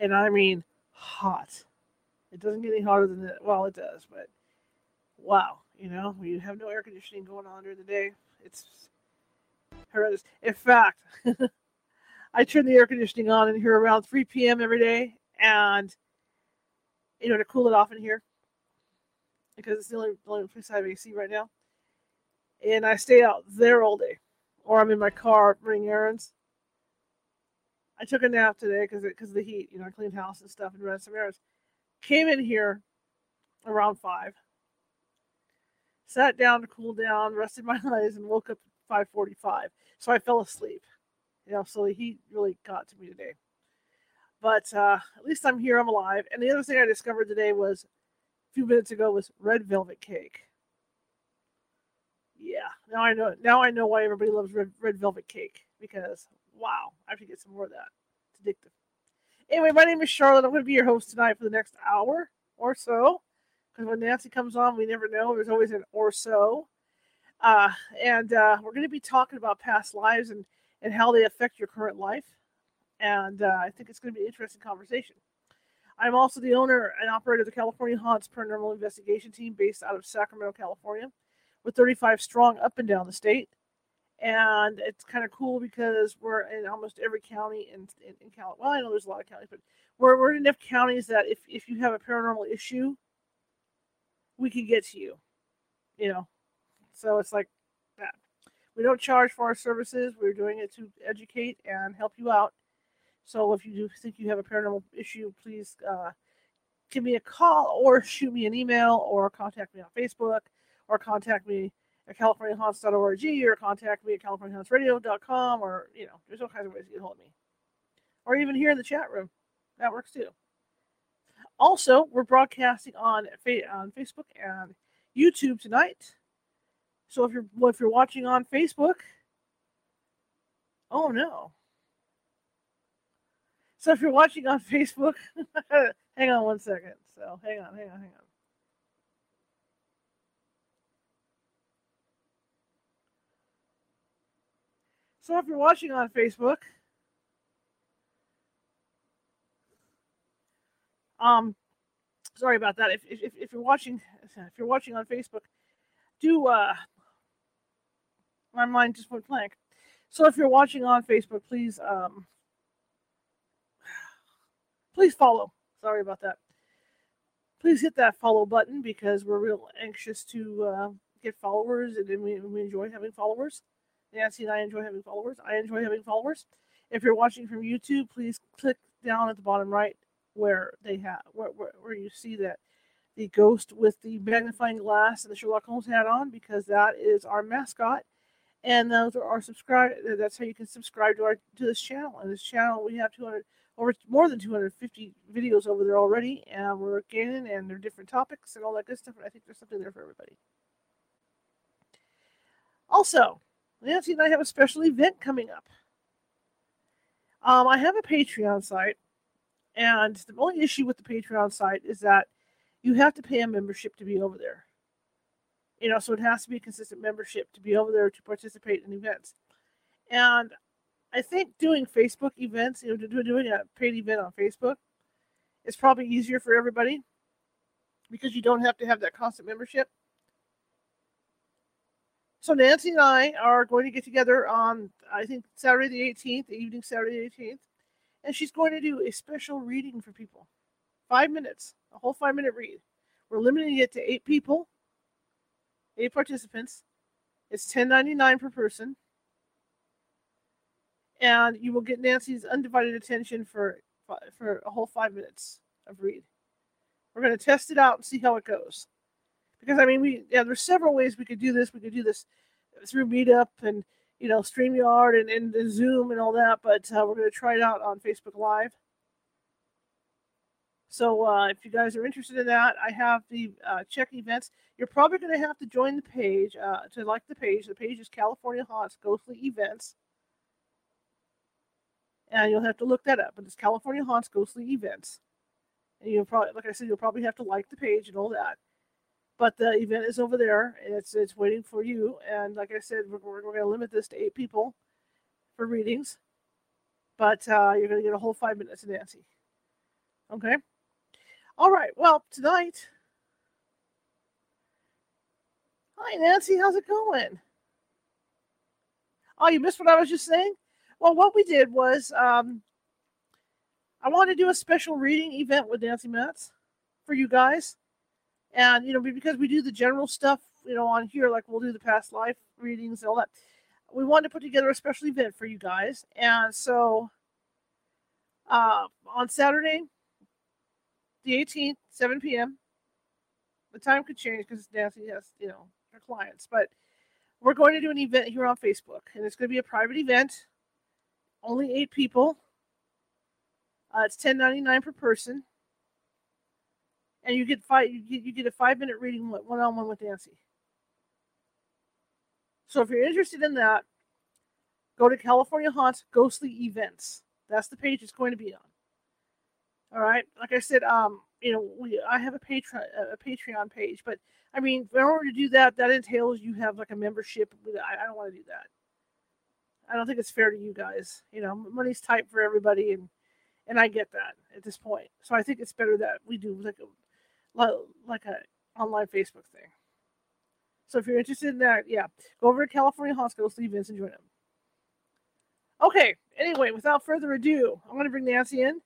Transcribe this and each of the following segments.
and I mean hot. It doesn't get any hotter than that. Well, it does, but wow, you know, you have no air conditioning going on during the day. It's horrendous. In fact, I turn the air conditioning on in here around 3 p.m. every day, and you know to cool it off in here because it's the only, the only place I have AC right now. And I stay out there all day, or I'm in my car running errands. I took a nap today because because of the heat. You know, I cleaned house and stuff and ran some errands. Came in here around five, sat down to cool down, rested my eyes, and woke up at 5:45. So I fell asleep. You know, so the heat really got to me today. But uh, at least I'm here. I'm alive. And the other thing I discovered today was a few minutes ago was red velvet cake. Yeah, now I know. Now I know why everybody loves red, red velvet cake because wow, I to get some more of that. It's addictive. Anyway, my name is Charlotte. I'm going to be your host tonight for the next hour or so. Because when Nancy comes on, we never know. There's always an or so. Uh, and uh, we're going to be talking about past lives and, and how they affect your current life. And uh, I think it's going to be an interesting conversation. I'm also the owner and operator of the California Haunts Paranormal Investigation Team based out of Sacramento, California, with 35 strong up and down the state. And it's kind of cool because we're in almost every county in, in, in California. Well, I know there's a lot of counties, but we're, we're in enough counties that if, if you have a paranormal issue, we can get to you. You know, so it's like that. We don't charge for our services. We're doing it to educate and help you out so if you do think you have a paranormal issue, please uh, give me a call or shoot me an email or contact me on Facebook or contact me at californiahaunts.org or contact me at californiahauntsradio.com or, you know, there's all kinds of ways to get hold of me. Or even here in the chat room. That works too. Also, we're broadcasting on, on Facebook and YouTube tonight. So if you're if you're watching on Facebook, oh no, so if you're watching on Facebook, hang on one second. So hang on, hang on, hang on. So if you're watching on Facebook, um, sorry about that. If if, if you're watching if you're watching on Facebook, do uh, my mind just went blank. So if you're watching on Facebook, please um please follow. Sorry about that. Please hit that follow button because we're real anxious to uh, get followers and we, we enjoy having followers. Nancy and I enjoy having followers. I enjoy having followers. If you're watching from YouTube, please click down at the bottom right where they have where, where, where you see that the ghost with the magnifying glass and the Sherlock Holmes hat on because that is our mascot and those are our subscribe that's how you can subscribe to our to this channel and this channel we have 200 over more than 250 videos over there already, and we're gaining, and they're different topics and all that good stuff. And I think there's something there for everybody. Also, Nancy and I have a special event coming up. Um, I have a Patreon site, and the only issue with the Patreon site is that you have to pay a membership to be over there. You know, so it has to be a consistent membership to be over there to participate in events. And I think doing Facebook events, you know, doing a paid event on Facebook is probably easier for everybody because you don't have to have that constant membership. So Nancy and I are going to get together on I think Saturday the 18th, the evening Saturday the 18th, and she's going to do a special reading for people. 5 minutes, a whole 5 minute read. We're limiting it to 8 people, 8 participants. It's 10.99 per person and you will get Nancy's undivided attention for for a whole five minutes of read. We're going to test it out and see how it goes. Because I mean, we yeah, there's several ways we could do this. We could do this through Meetup and you know Streamyard and, and, and Zoom and all that. But uh, we're going to try it out on Facebook Live. So uh, if you guys are interested in that, I have the uh, check events. You're probably going to have to join the page uh, to like the page. The page is California Haunts Ghostly Events. And you'll have to look that up. But it's California Haunts Ghostly Events. And you'll probably, like I said, you'll probably have to like the page and all that. But the event is over there, and it's it's waiting for you. And like I said, we're, we're going to limit this to eight people for readings. But uh, you're going to get a whole five minutes of Nancy. Okay. All right. Well, tonight. Hi, Nancy. How's it going? Oh, you missed what I was just saying? Well, what we did was um, I wanted to do a special reading event with Nancy Metz for you guys. And, you know, because we do the general stuff, you know, on here, like we'll do the past life readings and all that. We wanted to put together a special event for you guys. And so uh, on Saturday, the 18th, 7 p.m. The time could change because Nancy has, you know, her clients. But we're going to do an event here on Facebook, and it's going to be a private event. Only eight people. Uh, it's ten ninety nine per person, and you get five. You get, you get a five minute reading one on one with Nancy. So if you're interested in that, go to California Haunts Ghostly Events. That's the page it's going to be on. All right. Like I said, um, you know, we I have a Patreon a Patreon page, but I mean, in order to do that, that entails you have like a membership. I, I don't want to do that. I don't think it's fair to you guys. You know, money's tight for everybody, and and I get that at this point. So I think it's better that we do like a like a online Facebook thing. So if you're interested in that, yeah, go over to California Haunts Ghostly Events, and join them. Okay. Anyway, without further ado, I'm going to bring Nancy in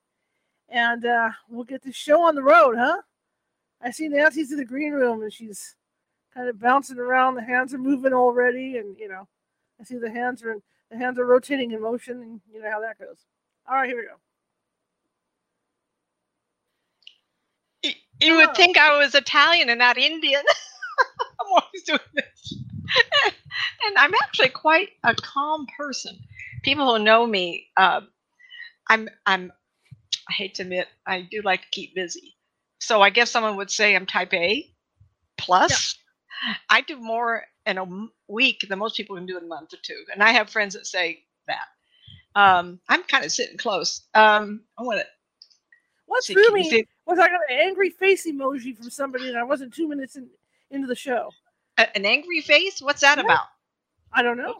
and uh, we'll get the show on the road, huh? I see Nancy's in the green room and she's kind of bouncing around. The hands are moving already, and you know, I see the hands are the hands are rotating in motion, and you know how that goes. All right, here we go. You would think I was Italian and not Indian. I'm always doing this. and I'm actually quite a calm person. People who know me, uh, I'm I'm I hate to admit, I do like to keep busy. So I guess someone would say I'm type A plus. Yeah. I do more in a week than most people can do in a month or two. And I have friends that say that. Um, I'm kind of sitting close. Um, I want to. What threw me was I got an angry face emoji from somebody, and I wasn't two minutes in, into the show. A, an angry face? What's that yeah. about? I don't know.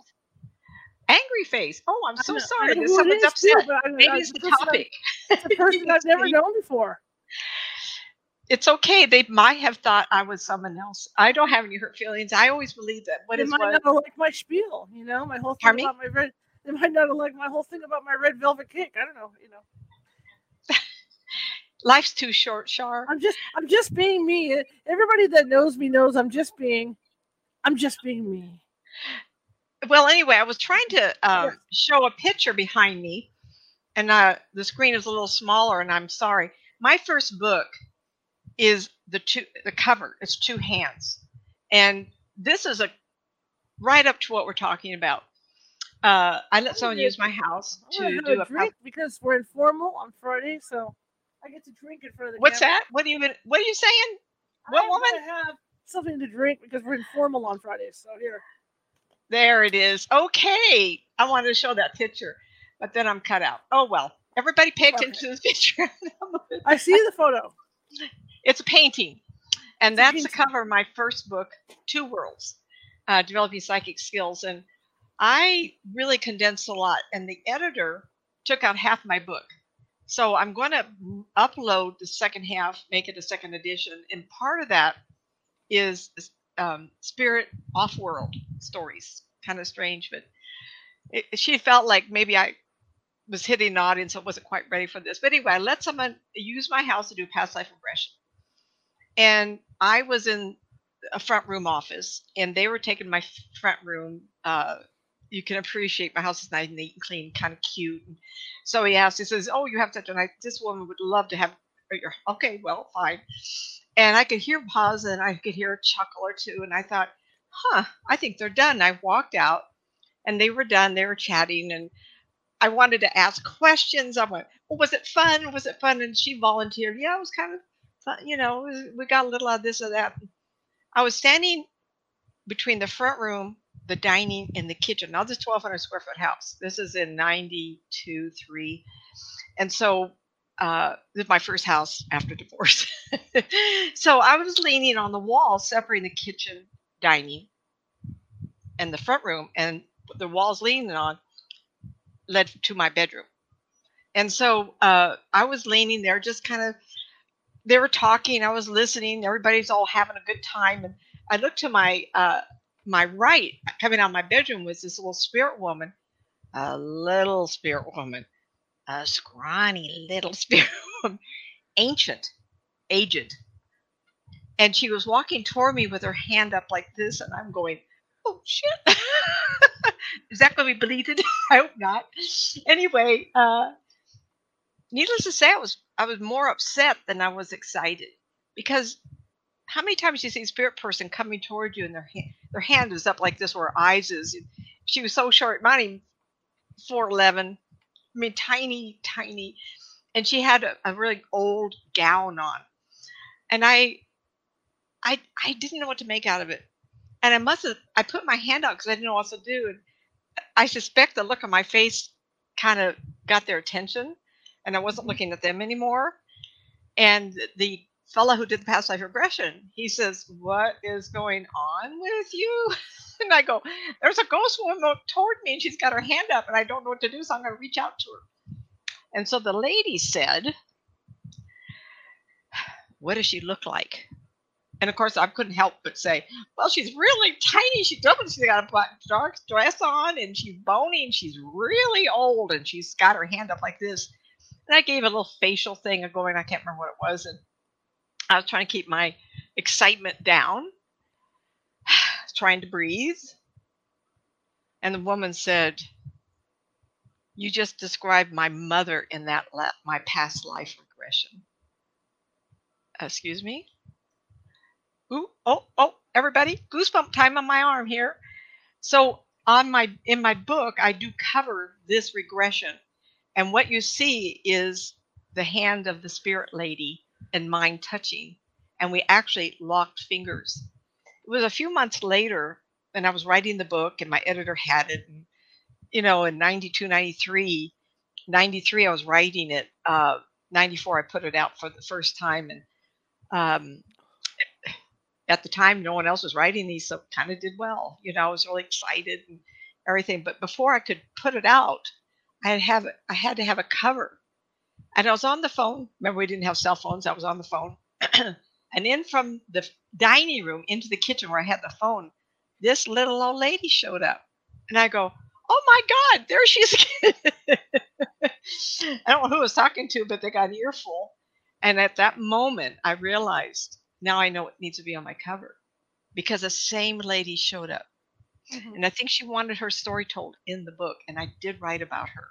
Angry face. Oh, I'm so sorry that someone's upset. Too, I, Maybe I, it's the topic. It's a person I've never known before. It's okay. They might have thought I was someone else. I don't have any hurt feelings. I always believe that. What they is might what? not like my spiel. You know, my whole thing Pardon about me? my red. They might not like my whole thing about my red velvet cake. I don't know. You know. Life's too short, Shar. I'm just I'm just being me. Everybody that knows me knows I'm just being I'm just being me well, anyway, I was trying to uh, yes. show a picture behind me, and uh, the screen is a little smaller, and I'm sorry. My first book is the two the cover. It's two hands, and this is a right up to what we're talking about. Uh, I let someone use my house to do a drink because we're informal on Friday, so I get to drink in front of the. What's camera. that? What are you? What are you saying? What I'm woman? Have something to drink because we're informal on Fridays. So here. There it is. Okay. I wanted to show that picture, but then I'm cut out. Oh, well. Everybody pay attention okay. to this picture. I see the photo. It's a painting. And it's that's the cover of my first book, Two Worlds uh, Developing Psychic Skills. And I really condensed a lot. And the editor took out half my book. So I'm going to upload the second half, make it a second edition. And part of that is um, spirit off world stories. Kind of strange, but it, she felt like maybe I was hitting an audience that wasn't quite ready for this. But anyway, I let someone use my house to do past life regression. And I was in a front room office, and they were taking my front room. Uh, you can appreciate my house is nice and neat and clean, kind of cute. So he asked, he says, "Oh, you have such a nice. This woman would love to have your. Okay, well, fine." And I could hear pause and I could hear a chuckle or two. And I thought, huh, I think they're done. I walked out and they were done. They were chatting. And I wanted to ask questions. I went, well, was it fun? Was it fun? And she volunteered. Yeah, it was kind of fun. You know, we got a little of this or that. I was standing between the front room, the dining, and the kitchen. Now, this 1,200 square foot house. This is in 92, 3. And so uh, this is my first house after divorce. so I was leaning on the wall, separating the kitchen, dining, and the front room, and the walls leaning on led to my bedroom. And so uh, I was leaning there, just kind of. They were talking. I was listening. Everybody's all having a good time, and I looked to my uh, my right, coming out of my bedroom, was this little spirit woman, a little spirit woman, a scrawny little spirit woman, ancient, aged, and she was walking toward me with her hand up like this, and I'm going, "Oh shit." Is that going to be deleted? I hope not. Anyway, uh, needless to say, I was I was more upset than I was excited because how many times you see a spirit person coming toward you and their hand, their hand is up like this where her eyes is. She was so short, four eleven. I mean, tiny, tiny, and she had a, a really old gown on, and I, I, I didn't know what to make out of it, and I must have. I put my hand out because I didn't know what to do, and I suspect the look on my face kind of got their attention, and I wasn't mm-hmm. looking at them anymore. And the fellow who did the past life regression, he says, What is going on with you? and I go, There's a ghost woman toward me, and she's got her hand up, and I don't know what to do, so I'm going to reach out to her. And so the lady said, What does she look like? And of course, I couldn't help but say, "Well, she's really tiny. She doesn't. She's got a black dark dress on, and she's bony, and she's really old, and she's got her hand up like this." And I gave a little facial thing of going. I can't remember what it was, and I was trying to keep my excitement down, trying to breathe. And the woman said, "You just described my mother in that le- my past life regression." Excuse me. Ooh, oh, oh, everybody, goosebump time on my arm here. So on my in my book, I do cover this regression, and what you see is the hand of the spirit lady and mine touching, and we actually locked fingers. It was a few months later, and I was writing the book, and my editor had it, and you know, in 92, 93, 93, I was writing it. Uh, 94, I put it out for the first time, and um, at the time no one else was writing these so kind of did well you know i was really excited and everything but before i could put it out i had have i had to have a cover and i was on the phone remember we didn't have cell phones i was on the phone and in from the dining room into the kitchen where i had the phone this little old lady showed up and i go oh my god there she is i don't know who I was talking to but they got an earful and at that moment i realized now I know it needs to be on my cover because the same lady showed up. Mm-hmm. And I think she wanted her story told in the book, and I did write about her.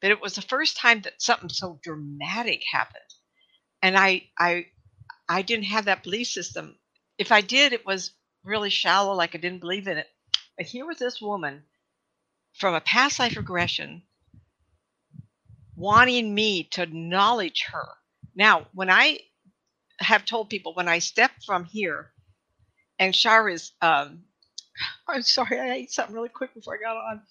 But it was the first time that something so dramatic happened. And I I I didn't have that belief system. If I did, it was really shallow, like I didn't believe in it. But here was this woman from a past life regression wanting me to acknowledge her. Now, when I have told people when I step from here, and Shar is, um, I'm sorry, I ate something really quick before I got on.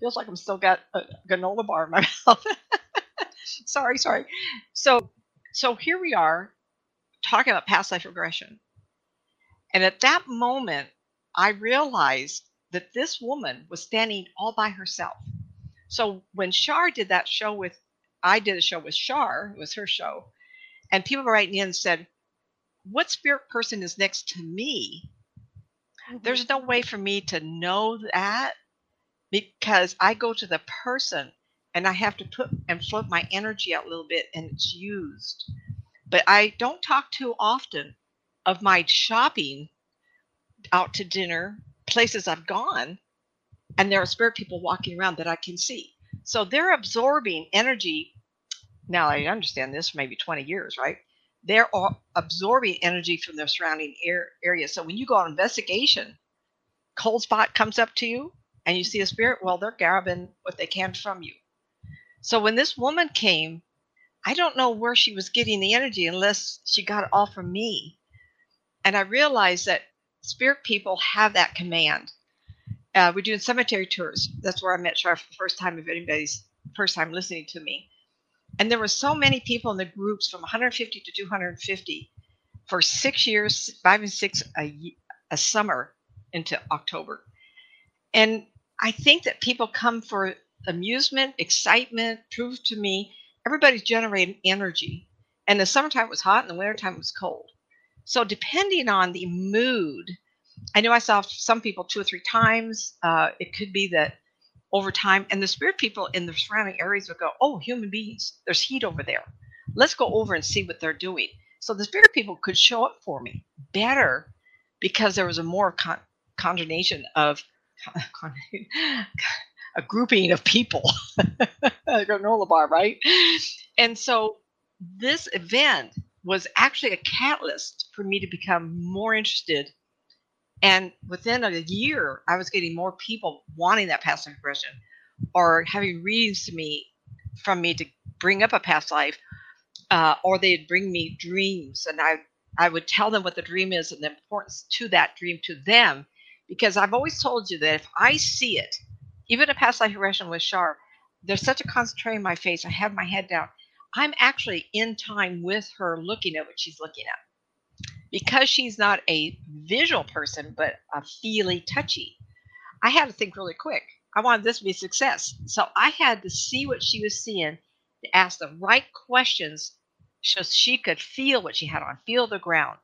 Feels like I'm still got a granola bar in my mouth. sorry, sorry. So, so here we are talking about past life regression, and at that moment, I realized that this woman was standing all by herself. So when Shar did that show with, I did a show with Shar. It was her show, and people were writing in and said, what spirit person is next to me, mm-hmm. there's no way for me to know that because I go to the person and I have to put and float my energy out a little bit and it's used. But I don't talk too often of my shopping out to dinner, places I've gone, and there are spirit people walking around that I can see. So they're absorbing energy. Now I understand this for maybe 20 years, right? they're absorbing energy from their surrounding air, area. So when you go on investigation, cold spot comes up to you and you see a spirit, well, they're grabbing what they can from you. So when this woman came, I don't know where she was getting the energy unless she got it all from me. And I realized that spirit people have that command. Uh, we're doing cemetery tours. That's where I met Char for the first time, if anybody's first time listening to me. And there were so many people in the groups from 150 to 250 for six years, five and six a, a summer into October. And I think that people come for amusement, excitement, prove to me everybody's generating energy. And the summertime was hot and the wintertime was cold. So depending on the mood, I know I saw some people two or three times. Uh, it could be that over time, and the spirit people in the surrounding areas would go, "Oh, human beings, there's heat over there. Let's go over and see what they're doing." So the spirit people could show up for me better because there was a more con- of a grouping of people. granola bar, right? And so this event was actually a catalyst for me to become more interested. And within a year, I was getting more people wanting that past life regression or having readings to me from me to bring up a past life, uh, or they'd bring me dreams and I I would tell them what the dream is and the importance to that dream to them because I've always told you that if I see it, even a past life regression with Shar, there's such a concentration in my face. I have my head down. I'm actually in time with her looking at what she's looking at. Because she's not a visual person, but a feely, touchy, I had to think really quick. I wanted this to be success. So I had to see what she was seeing, to ask the right questions so she could feel what she had on, feel the ground.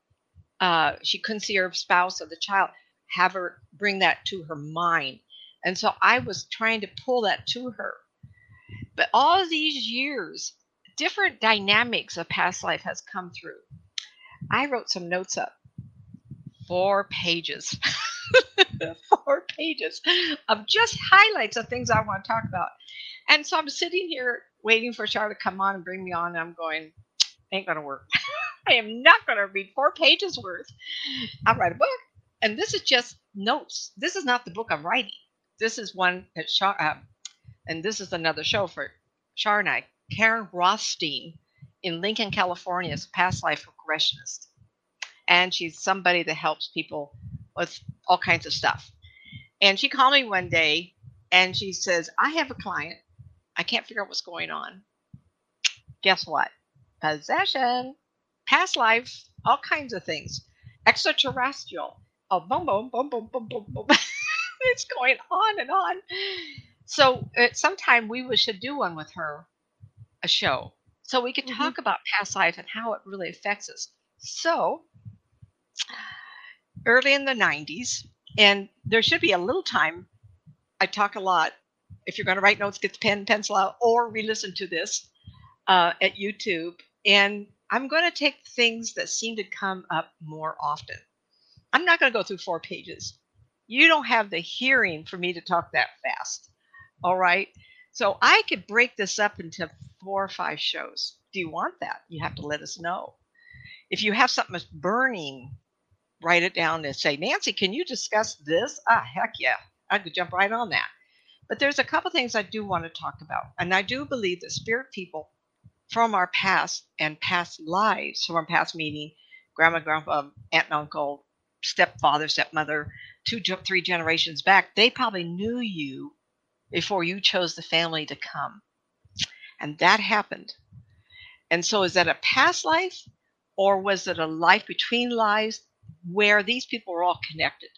Uh, she couldn't see her spouse or the child have her bring that to her mind. And so I was trying to pull that to her. But all of these years, different dynamics of past life has come through. I wrote some notes up. Four pages. Four pages of just highlights of things I want to talk about. And so I'm sitting here waiting for Char to come on and bring me on. And I'm going, ain't gonna work. I am not gonna read four pages worth. I'll write a book and this is just notes. This is not the book I'm writing. This is one that Char, uh, and this is another show for Char and I. Karen Rothstein in Lincoln, California is a past life regressionist. And she's somebody that helps people with all kinds of stuff. And she called me one day and she says, I have a client. I can't figure out what's going on. Guess what? Possession, past life, all kinds of things. Extraterrestrial oh, boom, boom, boom, boom, boom, boom, boom. it's going on and on. So at some time we should do one with her, a show, so we could mm-hmm. talk about past life and how it really affects us. So early in the 90s, and there should be a little time. I talk a lot. If you're going to write notes, get the pen, pencil out, or re-listen to this uh, at YouTube. And I'm going to take things that seem to come up more often. I'm not going to go through four pages. You don't have the hearing for me to talk that fast. All right. So I could break this up into four or five shows. Do you want that? You have to let us know. If you have something that's burning, write it down and say, Nancy, can you discuss this? Ah, heck yeah. I could jump right on that. But there's a couple things I do want to talk about. And I do believe that spirit people from our past and past lives, from our past meaning grandma, grandpa, aunt and uncle, stepfather, stepmother, two, three generations back, they probably knew you before you chose the family to come. And that happened. And so, is that a past life or was it a life between lives where these people were all connected?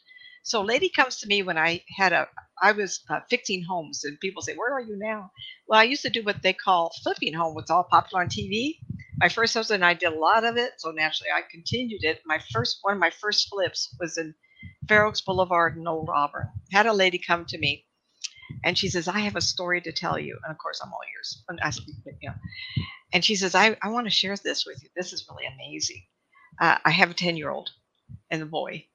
So, a lady comes to me when I had a, I was uh, fixing homes, and people say, Where are you now? Well, I used to do what they call flipping home, what's all popular on TV my first husband and I did a lot of it, so naturally I continued it. My first one of my first flips was in Fair Oaks Boulevard in Old Auburn. Had a lady come to me, and she says, "I have a story to tell you." And of course, I'm all ears. And I speak, you know. And she says, "I, I want to share this with you. This is really amazing. Uh, I have a ten year old and a boy,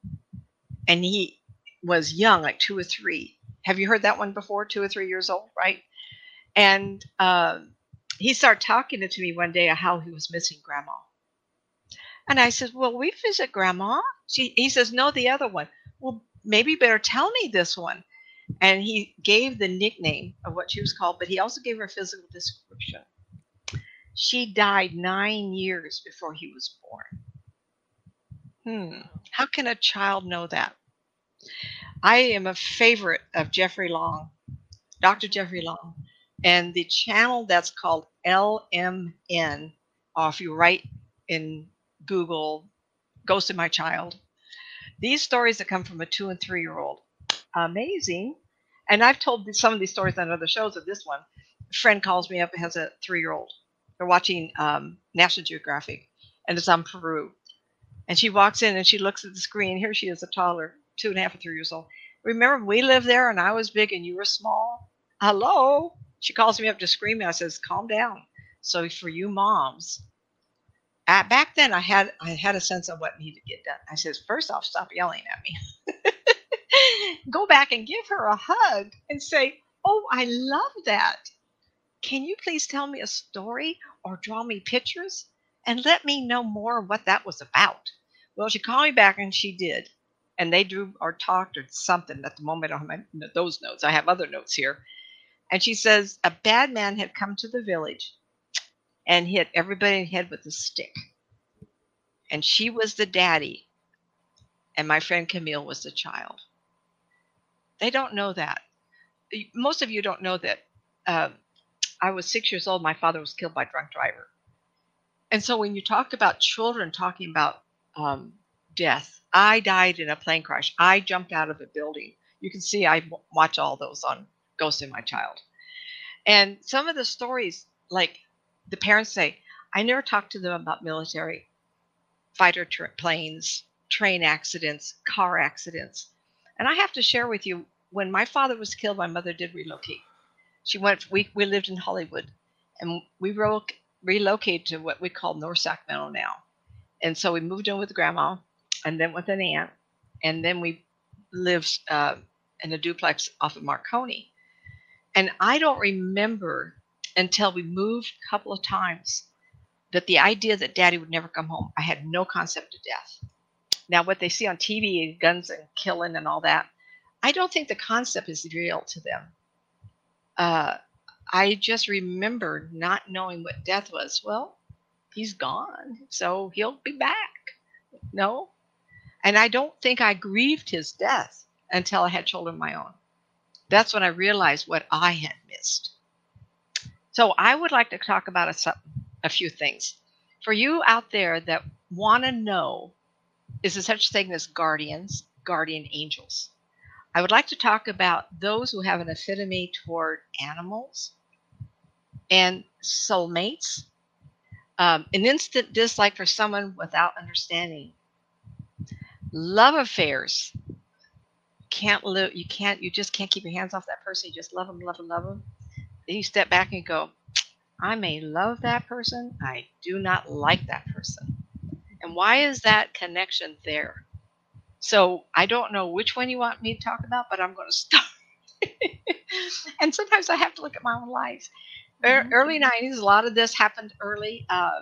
and he was young, like two or three. Have you heard that one before? Two or three years old, right? And uh, he started talking to me one day of how he was missing grandma. And I said, Well, we visit grandma. She, he says, No, the other one. Well, maybe you better tell me this one. And he gave the nickname of what she was called, but he also gave her a physical description. She died nine years before he was born. Hmm. How can a child know that? I am a favorite of Jeffrey Long, Dr. Jeffrey Long, and the channel that's called LMN, or if you write in Google, Ghost of My Child, these stories that come from a two and three year old, amazing. And I've told some of these stories on other shows. Of this one, a friend calls me up and has a three year old. They're watching um, National Geographic, and it's on Peru. And she walks in and she looks at the screen. Here she is, a toddler, two and a half or three years old. Remember, we lived there and I was big and you were small? Hello? She calls me up to scream. I says, calm down. So for you moms, back then I had I had a sense of what needed to get done. I says, first off, stop yelling at me. Go back and give her a hug and say, Oh, I love that. Can you please tell me a story or draw me pictures and let me know more what that was about? Well, she called me back and she did. And they drew or talked or something. At the moment, on my, those notes. I have other notes here. And she says, A bad man had come to the village and hit everybody in the head with a stick. And she was the daddy, and my friend Camille was the child. They don't know that. Most of you don't know that. Uh, I was six years old. My father was killed by a drunk driver. And so when you talk about children talking about um, death, I died in a plane crash. I jumped out of a building. You can see I watch all those on Ghost in My Child. And some of the stories, like the parents say, I never talked to them about military, fighter tra- planes, train accidents, car accidents. And I have to share with you when my father was killed, my mother did relocate. She went, we, we lived in Hollywood and we ro- relocated to what we call North Sacramento now. And so we moved in with grandma and then with an aunt. And then we lived uh, in a duplex off of Marconi. And I don't remember until we moved a couple of times that the idea that daddy would never come home, I had no concept of death. Now, what they see on TV, guns and killing and all that, I don't think the concept is real to them. Uh, I just remember not knowing what death was. Well, he's gone, so he'll be back. No. And I don't think I grieved his death until I had children of my own. That's when I realized what I had missed. So I would like to talk about a, a few things. For you out there that want to know, is there such a thing as guardians, guardian angels? I would like to talk about those who have an affinity toward animals and soulmates, um, an instant dislike for someone without understanding, love affairs. Can't live. You can't. You just can't keep your hands off that person. You just love them, love them, love them. Then you step back and go, I may love that person, I do not like that person. And why is that connection there? So I don't know which one you want me to talk about, but I'm going to start. and sometimes I have to look at my own life. Mm-hmm. Early 90s, a lot of this happened early uh,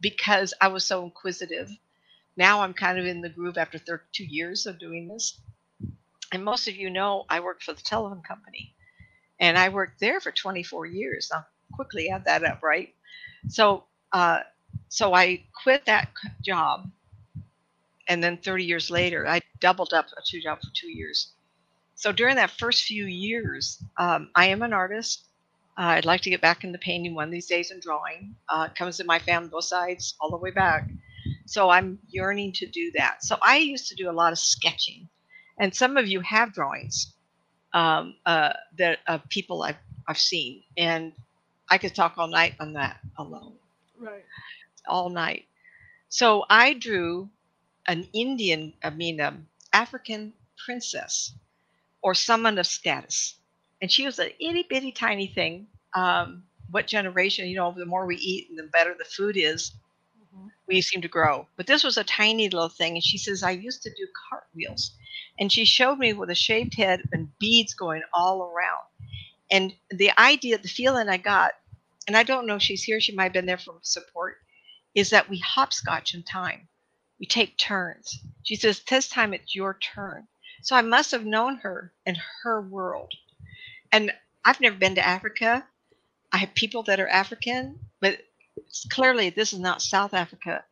because I was so inquisitive. Now I'm kind of in the groove after 32 years of doing this. And most of you know I worked for the telephone company and I worked there for 24 years. I'll quickly add that up, right? So, uh, so I quit that job, and then 30 years later, I doubled up a two job for two years. So during that first few years, um, I am an artist. Uh, I'd like to get back into painting one of these days and drawing. Uh, comes in my family both sides, all the way back. So I'm yearning to do that. So I used to do a lot of sketching, and some of you have drawings um, uh, that of people I've I've seen, and I could talk all night on that alone. Right. All night. So I drew an Indian, I mean, um, African princess, or someone of status, and she was an itty bitty tiny thing. Um, what generation? You know, the more we eat, and the better the food is. Mm-hmm. We seem to grow. But this was a tiny little thing, and she says, "I used to do cartwheels." And she showed me with a shaved head and beads going all around. And the idea, the feeling I got, and I don't know if she's here, she might have been there for support, is that we hopscotch in time. We take turns. She says, This time it's your turn. So I must have known her in her world. And I've never been to Africa. I have people that are African, but clearly this is not South Africa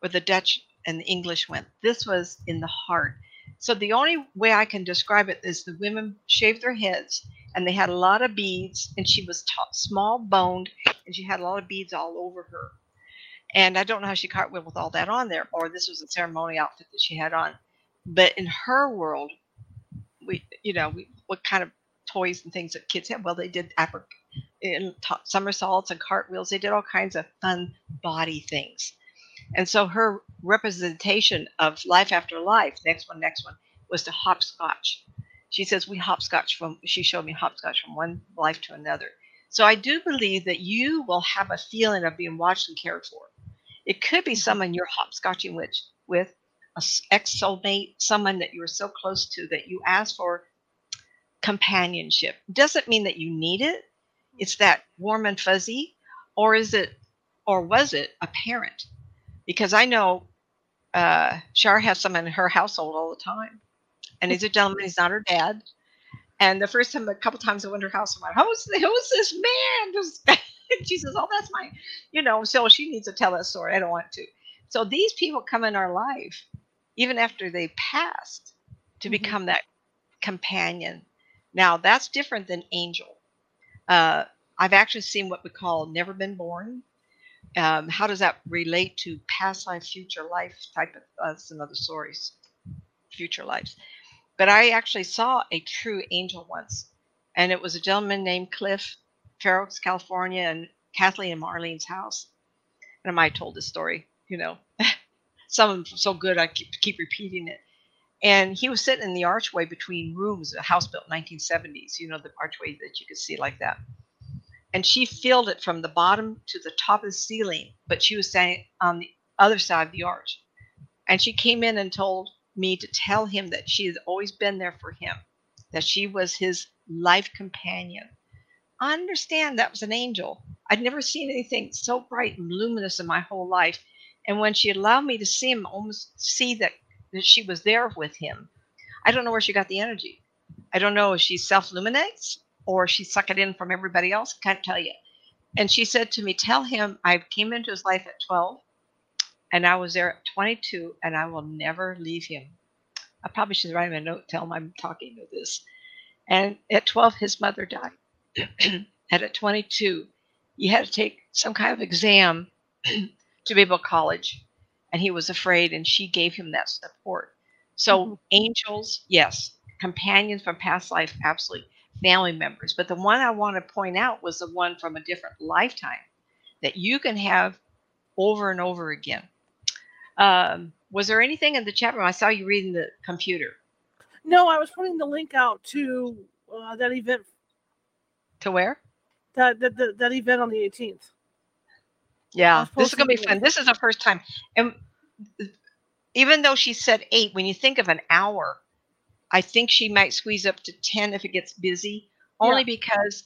where the Dutch and the English went. This was in the heart. So the only way I can describe it is the women shaved their heads and they had a lot of beads and she was t- small boned and she had a lot of beads all over her. And I don't know how she cartwheeled with all that on there, or this was a ceremony outfit that she had on. But in her world, we, you know, we, what kind of toys and things that kids have? Well, they did Africa, in t- somersaults and cartwheels. They did all kinds of fun body things. And so her representation of life after life, next one, next one, was to hopscotch. She says we hopscotch from. She showed me hopscotch from one life to another. So I do believe that you will have a feeling of being watched and cared for. It could be mm-hmm. someone you're hopscotching with, with a ex soulmate, someone that you are so close to that you ask for companionship. Doesn't mean that you need it. It's mm-hmm. that warm and fuzzy, or is it, or was it a parent? Because I know uh, Shar has someone in her household all the time, and he's a gentleman. He's not her dad. And the first time, a couple times I went to her house, I'm like, who's, who's this man? She says, oh, that's my, you know, so she needs to tell that story. I don't want to. So these people come in our life, even after they passed, to mm-hmm. become that companion. Now, that's different than angel. Uh, I've actually seen what we call never been born. Um, how does that relate to past life, future life type of uh, some other stories, future lives? But I actually saw a true angel once, and it was a gentleman named Cliff, Fair Oaks, California, and Kathleen and Marlene's house. And I might have told this story, you know. Some of them so good I keep, keep repeating it. And he was sitting in the archway between rooms, a house built in 1970s, you know, the archway that you could see like that. And she filled it from the bottom to the top of the ceiling, but she was standing on the other side of the arch. And she came in and told me to tell him that she had always been there for him, that she was his life companion. I understand that was an angel. I'd never seen anything so bright and luminous in my whole life. And when she allowed me to see him, almost see that, that she was there with him, I don't know where she got the energy. I don't know if she self illuminates or she suck it in from everybody else. Can't tell you. And she said to me, Tell him I came into his life at 12 and I was there at 22, and I will never leave him. I probably should write him a note, tell him I'm talking to this. And at 12, his mother died. and at 22, he had to take some kind of exam to be able to college, and he was afraid, and she gave him that support. So, mm-hmm. angels, yes, companions from past life, absolutely, family members. But the one I want to point out was the one from a different lifetime that you can have over and over again. Um, was there anything in the chat room? I saw you reading the computer. No, I was putting the link out to uh, that event. To where? That, that, that, that event on the 18th. Yeah, this is going to be fun. This is the first time. And even though she said eight, when you think of an hour, I think she might squeeze up to 10 if it gets busy, only yeah. because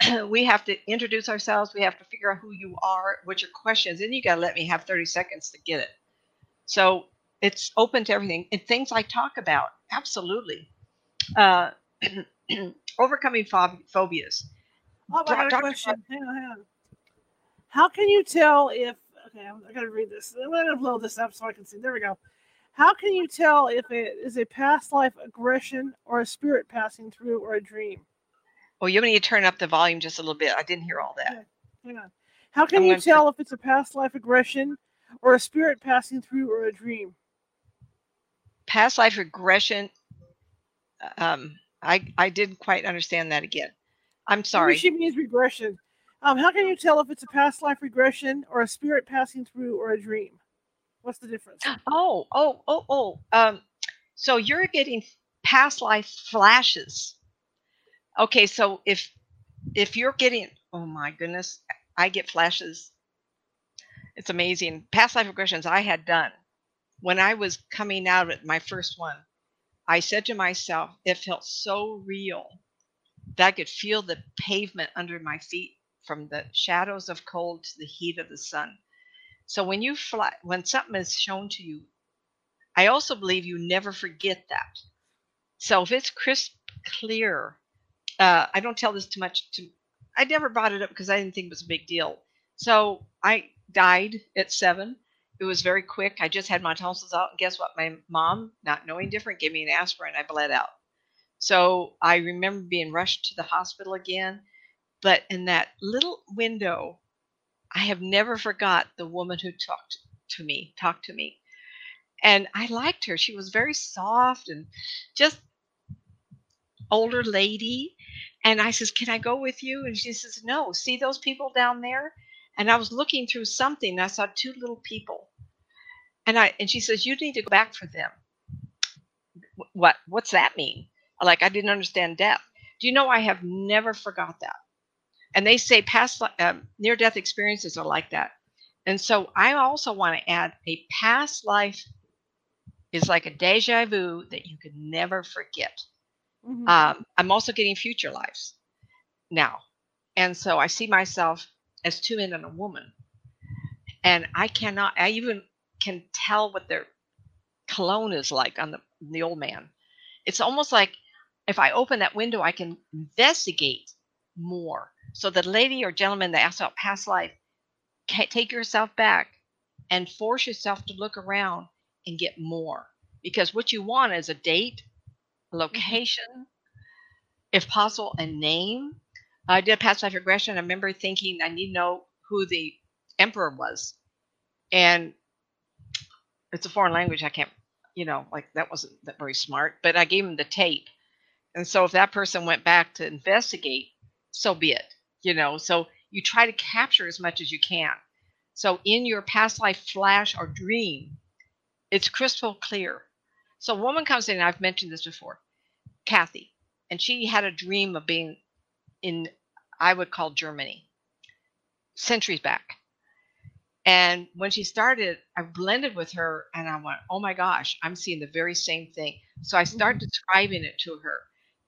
we have to introduce ourselves. We have to figure out who you are, what your questions, and you got to let me have 30 seconds to get it. So it's open to everything. And things I talk about, absolutely. Uh, overcoming phob- phobias. Oh, I got a question. Hang on, hang on. How can you tell if okay? I gotta read this. I'm gonna blow this up so I can see. There we go. How can you tell if it is a past life aggression or a spirit passing through or a dream? Well, you need to turn up the volume just a little bit. I didn't hear all that. Okay. Hang on. How can I'm you tell if it's a past life aggression or a spirit passing through or a dream? Past life regression. Um, I I didn't quite understand that again. I'm sorry. Maybe she means regression. Um, how can you tell if it's a past life regression or a spirit passing through or a dream? What's the difference? Oh, oh, oh, oh. Um, so you're getting past life flashes. Okay, so if if you're getting, oh my goodness, I get flashes it's amazing. Past life regressions I had done when I was coming out at my first one. I said to myself, it felt so real that I could feel the pavement under my feet from the shadows of cold to the heat of the sun. So when you fly, when something is shown to you, I also believe you never forget that. So if it's crisp clear, uh, I don't tell this too much to. I never brought it up because I didn't think it was a big deal. So I died at seven. It was very quick. I just had my tonsils out, and guess what? My mom, not knowing different, gave me an aspirin. I bled out. So I remember being rushed to the hospital again. But in that little window, I have never forgot the woman who talked to me, talked to me. And I liked her. She was very soft and just older lady. And I says, Can I go with you? And she says, No. See those people down there? And I was looking through something and I saw two little people. And I and she says, You need to go back for them. What what's that mean? Like I didn't understand death. Do you know I have never forgot that? And they say past um, near death experiences are like that. And so I also want to add a past life is like a deja vu that you could never forget. Mm-hmm. Um, I'm also getting future lives now. And so I see myself as two men and a woman. And I cannot, I even can tell what their cologne is like on the, the old man. It's almost like if I open that window, I can investigate more. So the lady or gentleman that asked about past life, take yourself back and force yourself to look around and get more. Because what you want is a date, a mm-hmm. location, if possible, a name. I did a past life regression. I remember thinking I need to know who the emperor was. And it's a foreign language. I can't, you know, like that wasn't that very smart. But I gave him the tape. And so if that person went back to investigate, so be it. You know, so you try to capture as much as you can. So in your past life flash or dream, it's crystal clear. So a woman comes in, and I've mentioned this before, Kathy, and she had a dream of being in, I would call Germany, centuries back. And when she started, I blended with her and I went, oh my gosh, I'm seeing the very same thing. So I started mm-hmm. describing it to her.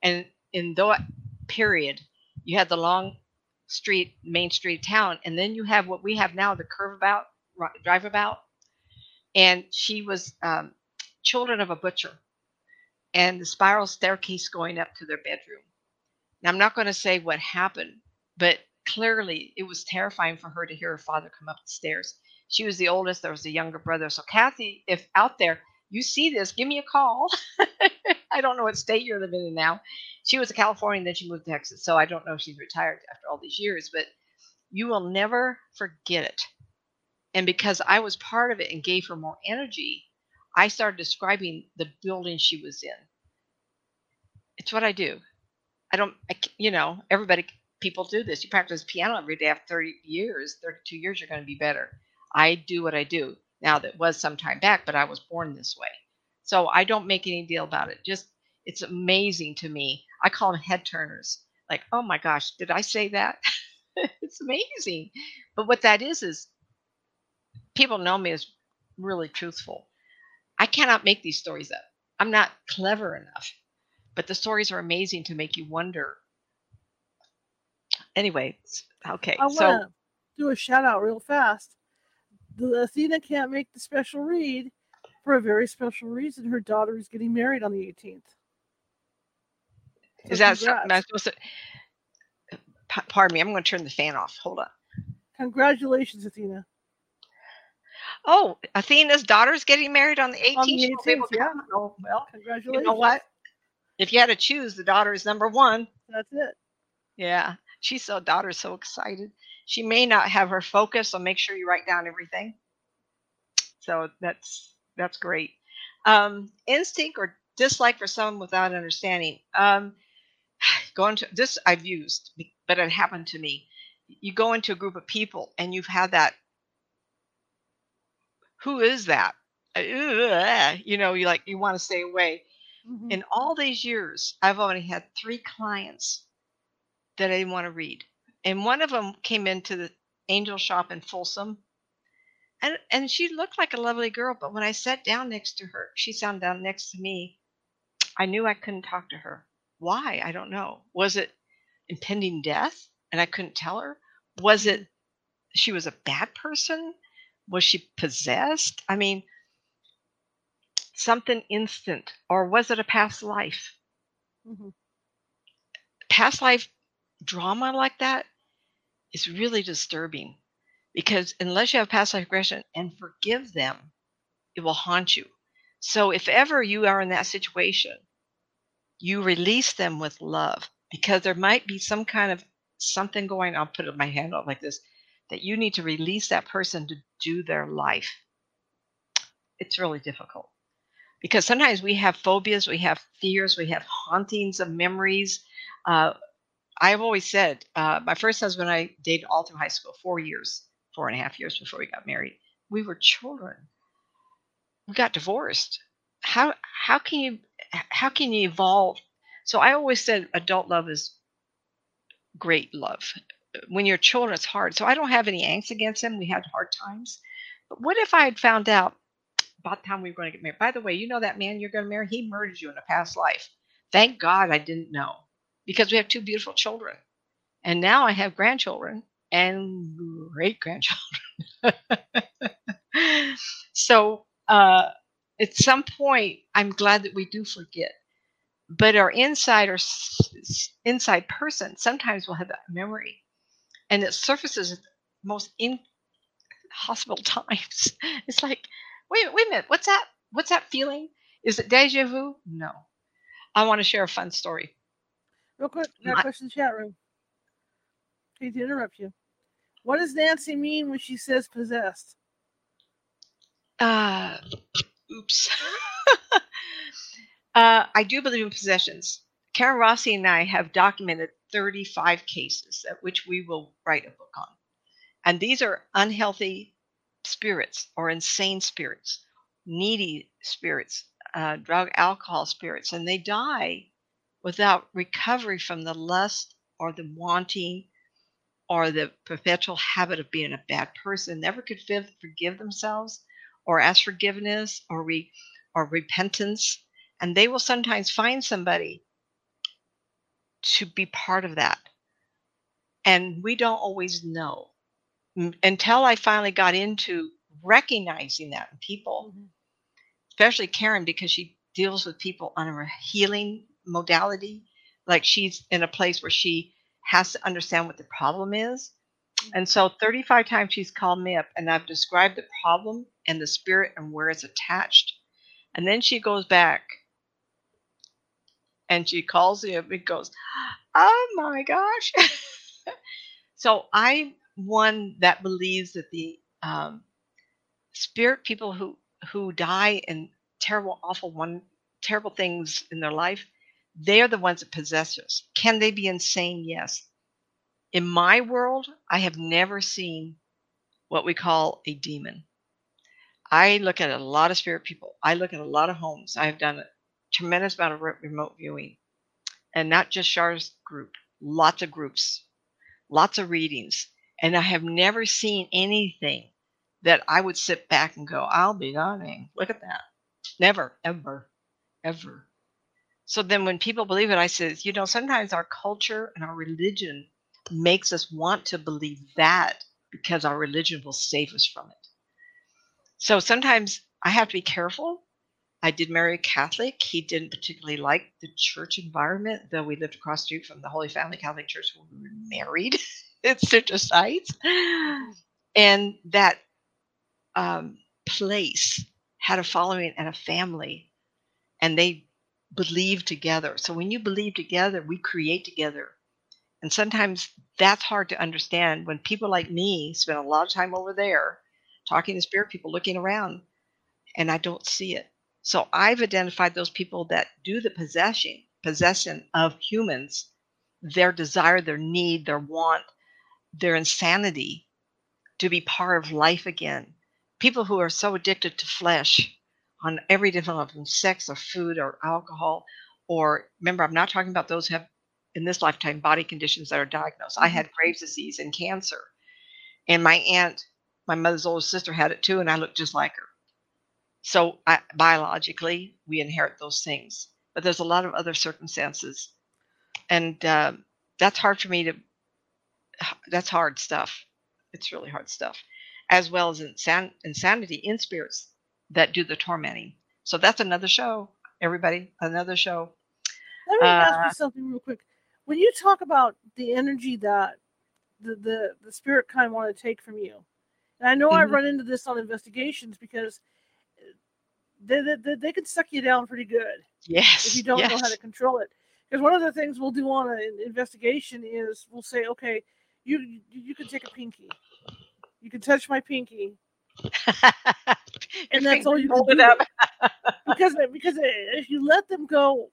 And in that period, you had the long street, main street town, and then you have what we have now, the curve about, drive about. And she was um, children of a butcher and the spiral staircase going up to their bedroom. Now, I'm not going to say what happened, but clearly it was terrifying for her to hear her father come up the stairs. She was the oldest, there was a younger brother. So, Kathy, if out there you see this, give me a call. I don't know what state you're living in now. She was a Californian, then she moved to Texas. So, I don't know if she's retired after all these years, but you will never forget it. And because I was part of it and gave her more energy, I started describing the building she was in. It's what I do. I don't, I, you know, everybody, people do this. You practice piano every day after 30 years, 32 years, you're going to be better. I do what I do. Now, that was some time back, but I was born this way. So I don't make any deal about it. Just, it's amazing to me. I call them head turners. Like, oh my gosh, did I say that? it's amazing. But what that is, is people know me as really truthful. I cannot make these stories up. I'm not clever enough. But the stories are amazing to make you wonder. Anyway, okay. I so, do a shout out real fast. The Athena can't make the special read for a very special reason. Her daughter is getting married on the 18th. So is that something I'm supposed to? Pardon me. I'm going to turn the fan off. Hold on. Congratulations, Athena. Oh, Athena's daughter's getting married on the 18th. On the 18th yeah. Oh, well, congratulations. You know what? If you had to choose, the daughter is number one. That's it. Yeah. She's so daughter's so excited. She may not have her focus, so make sure you write down everything. So that's that's great. Um, instinct or dislike for someone without understanding. Um, going to this I've used, but it happened to me. You go into a group of people and you've had that who is that? Uh, you know, you like you want to stay away. Mm-hmm. In all these years, I've only had three clients that I didn't want to read, and one of them came into the angel shop in Folsom, and and she looked like a lovely girl. But when I sat down next to her, she sat down next to me. I knew I couldn't talk to her. Why? I don't know. Was it impending death, and I couldn't tell her? Was it she was a bad person? Was she possessed? I mean, something instant, or was it a past life? Mm-hmm. Past life drama like that is really disturbing because unless you have past life regression and forgive them, it will haunt you. So if ever you are in that situation, you release them with love because there might be some kind of something going on. I'll put my hand up like this that you need to release that person to do their life. It's really difficult because sometimes we have phobias, we have fears, we have hauntings of memories. Uh, I've always said, uh, my first husband and I dated all through high school, four years, four and a half years before we got married. We were children. We got divorced. How how can you how can you evolve? So I always said adult love is great love. When you're children, it's hard. So I don't have any angst against him. We had hard times. But what if I had found out about the time we were going to get married. By the way, you know that man you're going to marry? He murdered you in a past life. Thank God I didn't know because we have two beautiful children. And now I have grandchildren and great grandchildren. so uh, at some point, I'm glad that we do forget. But our inside or inside person sometimes will have that memory, and it surfaces at the most inhospitable times. It's like wait, wait a minute. What's that? What's that feeling? Is it deja vu? No. I want to share a fun story. Real quick, got a question chat room. To interrupt you. What does Nancy mean when she says possessed? Uh, oops. uh, I do believe in possessions. Karen Rossi and I have documented 35 cases at which we will write a book on. And these are unhealthy spirits or insane spirits, needy spirits, uh, drug alcohol spirits, and they die without recovery from the lust or the wanting or the perpetual habit of being a bad person, never could forgive themselves or ask forgiveness or re, or repentance, and they will sometimes find somebody to be part of that. And we don't always know until I finally got into recognizing that in people, mm-hmm. especially Karen, because she deals with people on a healing modality. Like she's in a place where she has to understand what the problem is. Mm-hmm. And so 35 times she's called me up and I've described the problem and the spirit and where it's attached. And then she goes back and she calls me up and goes, Oh my gosh. so I'm one that believes that the um, spirit people who who die in terrible, awful, one terrible things in their life, they are the ones that possess us. Can they be insane? Yes. In my world, I have never seen what we call a demon. I look at a lot of spirit people. I look at a lot of homes. I've done a tremendous amount of remote viewing, and not just Char's group. Lots of groups, lots of readings. And I have never seen anything that I would sit back and go, I'll be dying. Look at that. Never, ever, ever. So then when people believe it, I says, you know, sometimes our culture and our religion makes us want to believe that because our religion will save us from it. So sometimes I have to be careful. I did marry a Catholic. He didn't particularly like the church environment, though we lived across the street from the Holy Family Catholic Church when we were married. such a sight. And that um, place had a following and a family, and they believe together. So when you believe together, we create together. And sometimes that's hard to understand when people like me spend a lot of time over there talking to spirit people, looking around, and I don't see it. So I've identified those people that do the possession, possession of humans, their desire, their need, their want, their insanity to be part of life again. People who are so addicted to flesh on every different level, sex or food or alcohol, or remember, I'm not talking about those who have in this lifetime body conditions that are diagnosed. I mm-hmm. had Graves' disease and cancer. And my aunt, my mother's older sister, had it too, and I looked just like her. So I, biologically, we inherit those things. But there's a lot of other circumstances. And uh, that's hard for me to that's hard stuff. It's really hard stuff, as well as insan- insanity in spirits that do the tormenting. So that's another show, everybody. Another show. Let me uh, ask you something real quick. When you talk about the energy that the the, the spirit kind of want to take from you, and I know mm-hmm. I run into this on investigations because they, they, they can suck you down pretty good. Yes. If you don't yes. know how to control it. Because one of the things we'll do on an investigation is we'll say, okay, you you can take a pinky, you can touch my pinky, and that's all you can do. because because if you let them go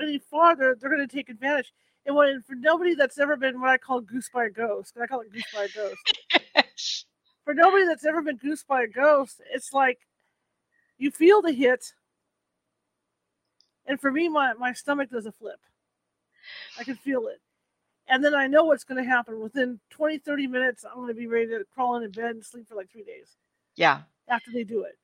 any farther, they're going to take advantage. And when for nobody that's ever been what I call goose by a ghost, I call it goose by a ghost. For nobody that's ever been goose by a ghost, it's like you feel the hit, and for me, my my stomach does a flip. I can feel it. And then I know what's going to happen. Within 20, 30 minutes, I'm going to be ready to crawl into bed and sleep for like three days. Yeah. After they do it.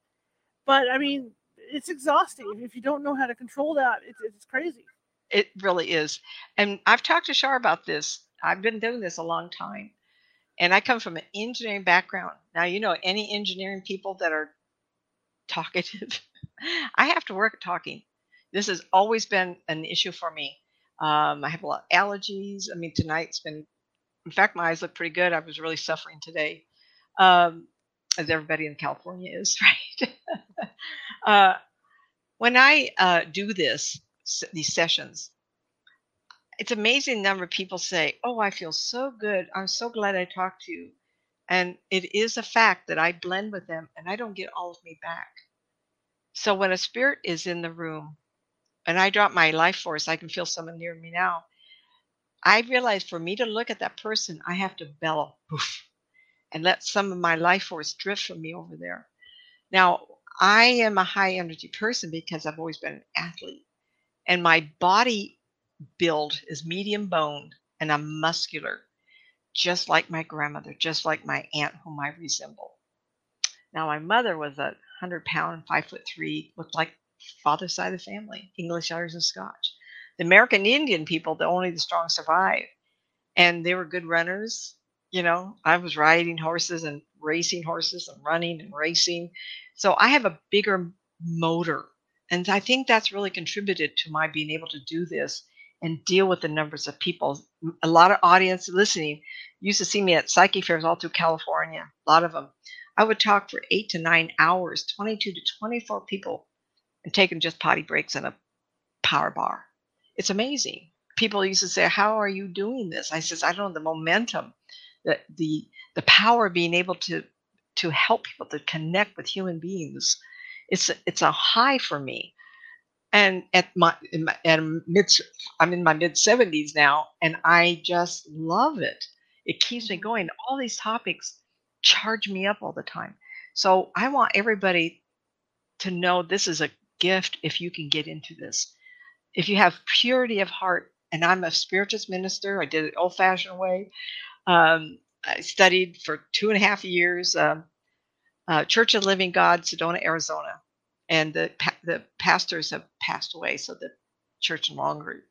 But I mean, it's exhausting. If you don't know how to control that, it's, it's crazy. It really is. And I've talked to Shar about this. I've been doing this a long time. And I come from an engineering background. Now, you know, any engineering people that are talkative, I have to work at talking. This has always been an issue for me. Um, I have a lot of allergies. I mean, tonight's been, in fact, my eyes look pretty good. I was really suffering today, um, as everybody in California is, right? uh, when I uh, do this, these sessions, it's amazing number of people say, "Oh, I feel so good. I'm so glad I talked to you." And it is a fact that I blend with them and I don't get all of me back. So when a spirit is in the room and I drop my life force, I can feel someone near me now. I realize for me to look at that person, I have to bellow poof, and let some of my life force drift from me over there. Now, I am a high energy person because I've always been an athlete, and my body build is medium bone, and I'm muscular, just like my grandmother, just like my aunt, whom I resemble. Now, my mother was a hundred pound, five foot three, looked like father's side of the family, English, Irish, and Scotch. The American Indian people, the only the strong survive. And they were good runners. You know, I was riding horses and racing horses and running and racing. So I have a bigger motor. And I think that's really contributed to my being able to do this and deal with the numbers of people. A lot of audience listening used to see me at psychic fairs all through California, a lot of them. I would talk for eight to nine hours, 22 to 24 people and taking just potty breaks in a power bar. It's amazing. People used to say, "How are you doing this?" I says, "I don't know the momentum, the the the power of being able to to help people to connect with human beings. It's it's a high for me." And at my, in my at mid, I'm in my mid seventies now, and I just love it. It keeps me mm-hmm. going. All these topics charge me up all the time. So I want everybody to know this is a gift if you can get into this. If you have purity of heart, and I'm a spiritualist minister, I did it old fashioned way. Um, I studied for two and a half years, um, uh, Church of Living God, Sedona, Arizona, and the the pastors have passed away, so the church no longer.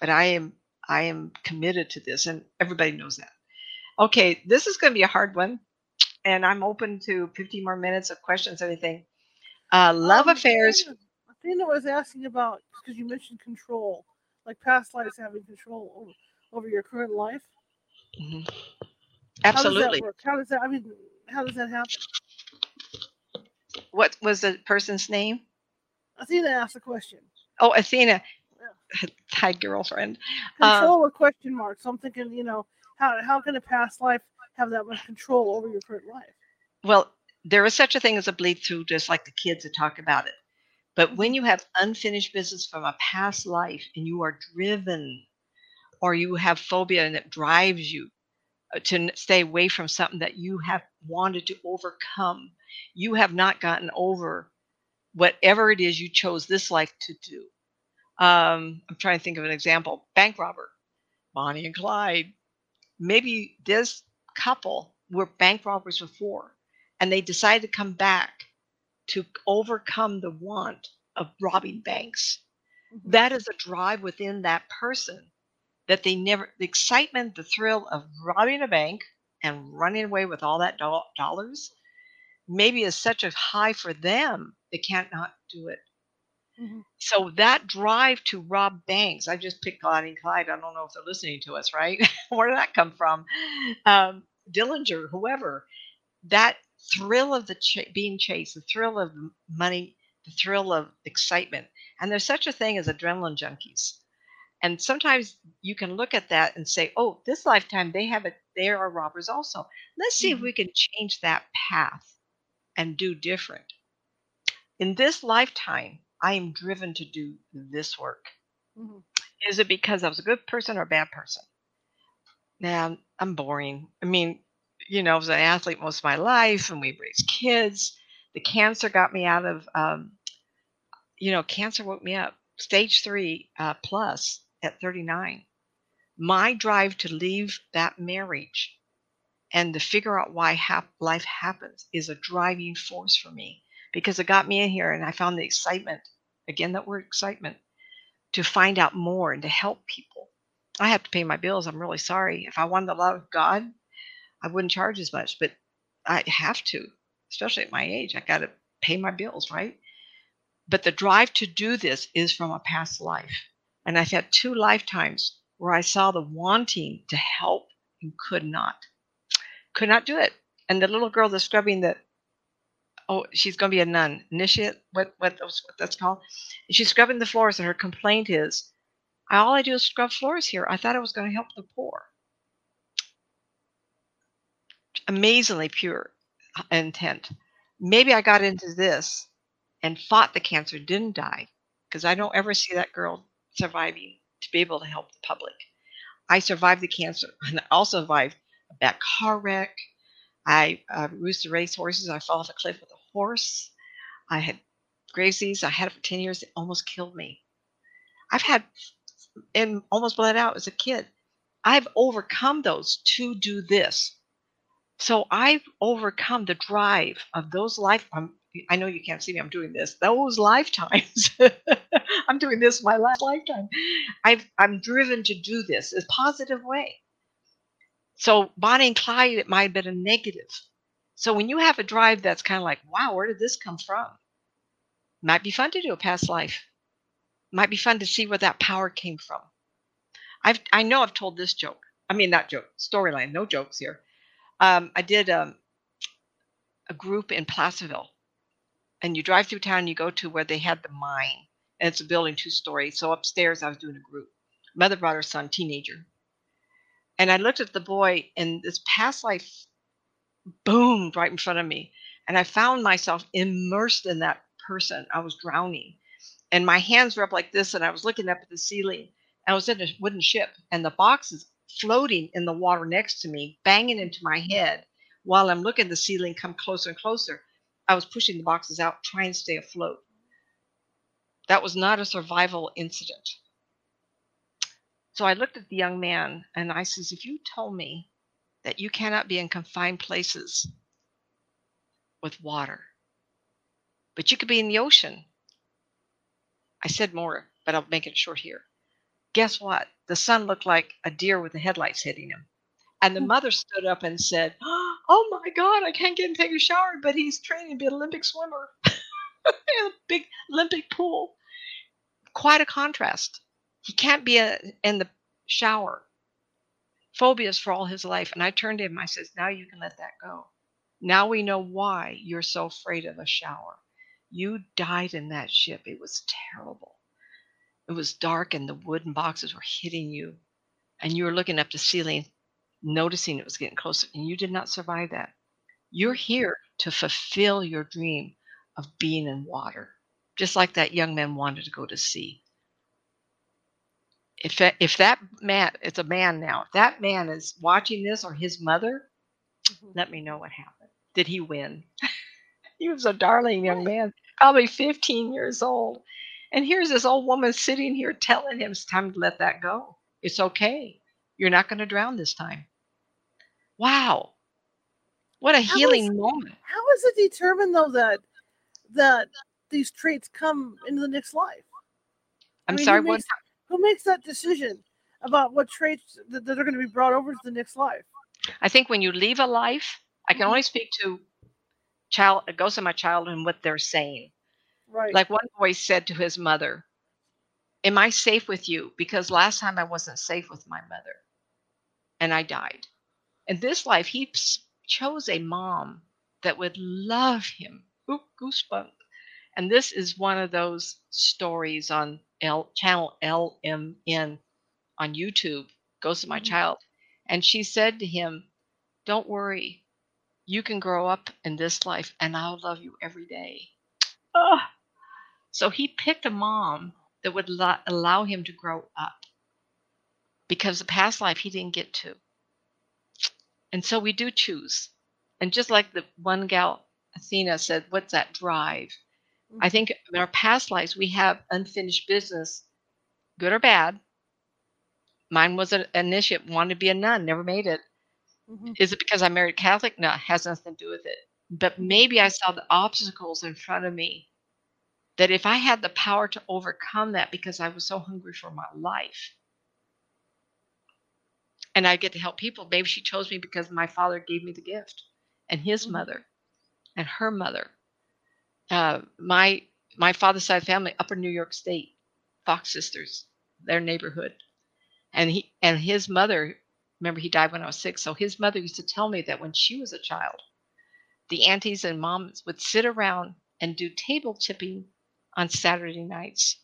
But I am I am committed to this, and everybody knows that. Okay, this is going to be a hard one, and I'm open to 15 more minutes of questions, anything. Uh, love um, affairs Athena was asking about because you mentioned control, like past lives having control over, over your current life. Mm-hmm. Absolutely. How does that? How does that? I mean, how does that happen? What was the person's name? Athena asked a question. Oh, Athena. Yeah. Hi, girlfriend. Control um, with question mark. So I'm thinking, you know, how how can a past life have that much control over your current life? Well, there is such a thing as a bleed through, just like the kids that talk about it. But when you have unfinished business from a past life and you are driven or you have phobia and it drives you uh, to stay away from something that you have wanted to overcome, you have not gotten over whatever it is you chose this life to do. Um, I'm trying to think of an example bank robber, Bonnie and Clyde. Maybe this couple were bank robbers before and they decided to come back to overcome the want of robbing banks. Mm-hmm. That is a drive within that person that they never, the excitement, the thrill of robbing a bank and running away with all that do- dollars maybe is such a high for them they can't not do it. Mm-hmm. So that drive to rob banks, I just picked Bonnie and Clyde. I don't know if they're listening to us, right? Where did that come from? Um, Dillinger, whoever. That thrill of the ch- being chased, the thrill of money, the thrill of excitement. And there's such a thing as adrenaline junkies. And sometimes you can look at that and say, oh, this lifetime they have it, they are robbers also. Let's see mm-hmm. if we can change that path and do different. In this lifetime, I am driven to do this work. Mm-hmm. Is it because I was a good person or a bad person? Now, I'm boring. I mean, you know, I was an athlete most of my life and we raised kids. The cancer got me out of, um, you know, cancer woke me up, stage three uh, plus at 39. My drive to leave that marriage and to figure out why hap- life happens is a driving force for me because it got me in here and I found the excitement again, that word excitement to find out more and to help people. I have to pay my bills. I'm really sorry. If I wanted the love of God, I wouldn't charge as much, but I have to, especially at my age. I got to pay my bills, right? But the drive to do this is from a past life. And I've had two lifetimes where I saw the wanting to help and could not. Could not do it. And the little girl that's scrubbing the oh, she's going to be a nun, initiate, what, what, what that's called. she's scrubbing the floors, and her complaint is, all I do is scrub floors here. I thought I was going to help the poor. Amazingly pure uh, intent. Maybe I got into this and fought the cancer, didn't die, because I don't ever see that girl surviving to be able to help the public. I survived the cancer and I also survived a bad car wreck, I uh, used to race horses. I fell off a cliff with a horse. I had Graves' disease. I had it for 10 years. It almost killed me. I've had and almost bled out as a kid. I've overcome those to do this. So I've overcome the drive of those life. I'm, I know you can't see me. I'm doing this. Those lifetimes. I'm doing this my last lifetime. I've, I'm driven to do this in a positive way. So Bonnie and Clyde, it might have been a negative. So when you have a drive that's kind of like, wow, where did this come from? Might be fun to do a past life. Might be fun to see where that power came from. I've I know I've told this joke. I mean not joke, storyline, no jokes here. Um, I did um, a group in Placerville. And you drive through town, you go to where they had the mine. And it's a building two stories. So upstairs I was doing a group. Mother brought her son, teenager. And I looked at the boy, and this past life boomed right in front of me. And I found myself immersed in that person. I was drowning. And my hands were up like this, and I was looking up at the ceiling. I was in a wooden ship, and the box is floating in the water next to me, banging into my head while I'm looking at the ceiling come closer and closer. I was pushing the boxes out, trying to stay afloat. That was not a survival incident. So I looked at the young man and I says, If you told me that you cannot be in confined places with water, but you could be in the ocean. I said more, but I'll make it short here. Guess what? The son looked like a deer with the headlights hitting him. And the mother stood up and said, Oh my God, I can't get and take a shower, but he's training to be an Olympic swimmer in a big Olympic pool. Quite a contrast. He can't be a, in the shower. Phobias for all his life. And I turned to him, I says, Now you can let that go. Now we know why you're so afraid of a shower. You died in that ship. It was terrible. It was dark and the wooden boxes were hitting you. And you were looking up the ceiling, noticing it was getting closer, and you did not survive that. You're here to fulfill your dream of being in water, just like that young man wanted to go to sea if that, if that man, it's a man now, if that man is watching this or his mother, mm-hmm. let me know what happened. Did he win? he was a darling young man, probably 15 years old. And here's this old woman sitting here telling him it's time to let that go. It's okay. You're not going to drown this time. Wow. What a how healing is, moment. How is it determined though that that these traits come into the next life? I'm I mean, sorry, what who makes that decision about what traits that, that are going to be brought over to the next life? I think when you leave a life, I can mm-hmm. only speak to child ghosts of my childhood and what they're saying. Right. Like one boy said to his mother, Am I safe with you? Because last time I wasn't safe with my mother and I died. In this life, he chose a mom that would love him. Oop, goosebump. And this is one of those stories on L, channel LMN on YouTube, Goes to My Mhm. Child. And she said to him, Don't worry. You can grow up in this life and I'll love you every day. Oh. So he picked a mom that would lo- allow him to grow up because the past life he didn't get to. And so we do choose. And just like the one gal, Athena, said, What's that drive? I think in our past lives, we have unfinished business, good or bad. Mine was an initiate, wanted to be a nun, never made it. Mhm. Is it because I married Catholic? No, it has nothing to do with it. But maybe I saw the obstacles in front of me that if I had the power to overcome that because I was so hungry for my life, and I get to help people, maybe she chose me because my father gave me the gift, and his Mhm. mother, and her mother. Uh, my my father's side family, Upper New York State, Fox Sisters, their neighborhood, and he and his mother. Remember, he died when I was six. So his mother used to tell me that when she was a child, the aunties and moms would sit around and do table tipping on Saturday nights.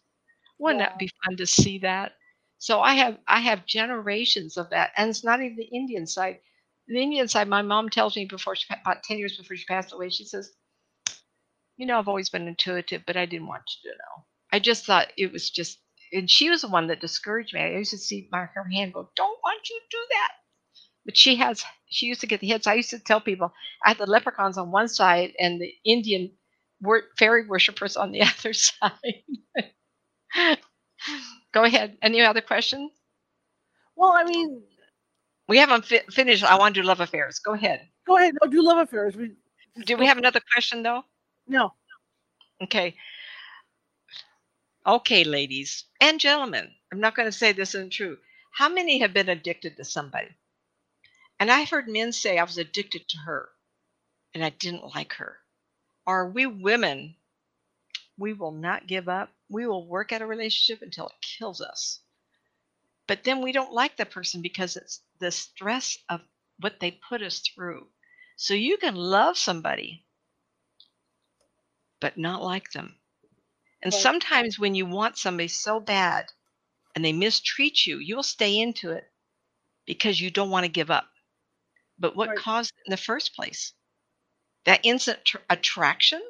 Wouldn't Wow. that be fun to see that? So I have I have generations of that, and it's not even the Indian side. The Indian side, my mom tells me before she about ten years before she passed away, she says, "You know, I've always been intuitive, but I didn't want you to know. I just thought it was just." And she was the one that discouraged me. I used to see my her hand go, "Don't want you to do that." But she has she used to get the hits. I used to tell people I had the leprechauns on one side and the Indian wor- fairy worshippers on the other side. Go ahead. Any other questions? Well, I mean, We haven't fi- finished. I want to do love affairs. Go ahead. go ahead. No, do love affairs. We Do we have another question though? no. Okay. Okay, ladies and gentlemen. I'm not going to say this isn't true. How many have been addicted to somebody? And I've heard men say I was addicted to her and I didn't like her. Are we women? We will not give up. We will work at a relationship until it kills us. But then we don't like the person because it's the stress of what they put us through. So you can love somebody, but not like them. And Right. sometimes when you want somebody so bad and they mistreat you, you'll stay into it because you don't want to give up. But what Right. caused it in the first place? That instant tr- attraction?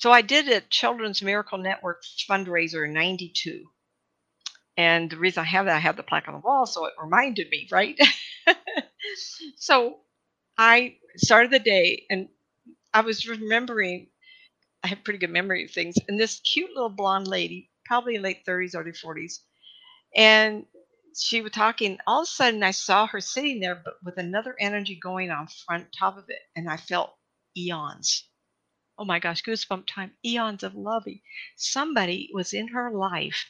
So I did a Children's Miracle Network fundraiser in 92. And the reason I have that, I have the plaque on the wall, so it reminded me, right? so I started the day and I was remembering, I have pretty good memory of things, and this cute little blonde lady, probably late 30s, early 40s, and she was talking. All of a sudden, I saw her sitting there, but with another energy going on front top of it, and I felt eons. Oh my gosh, goosebump time! Eons of loving. Somebody was in her life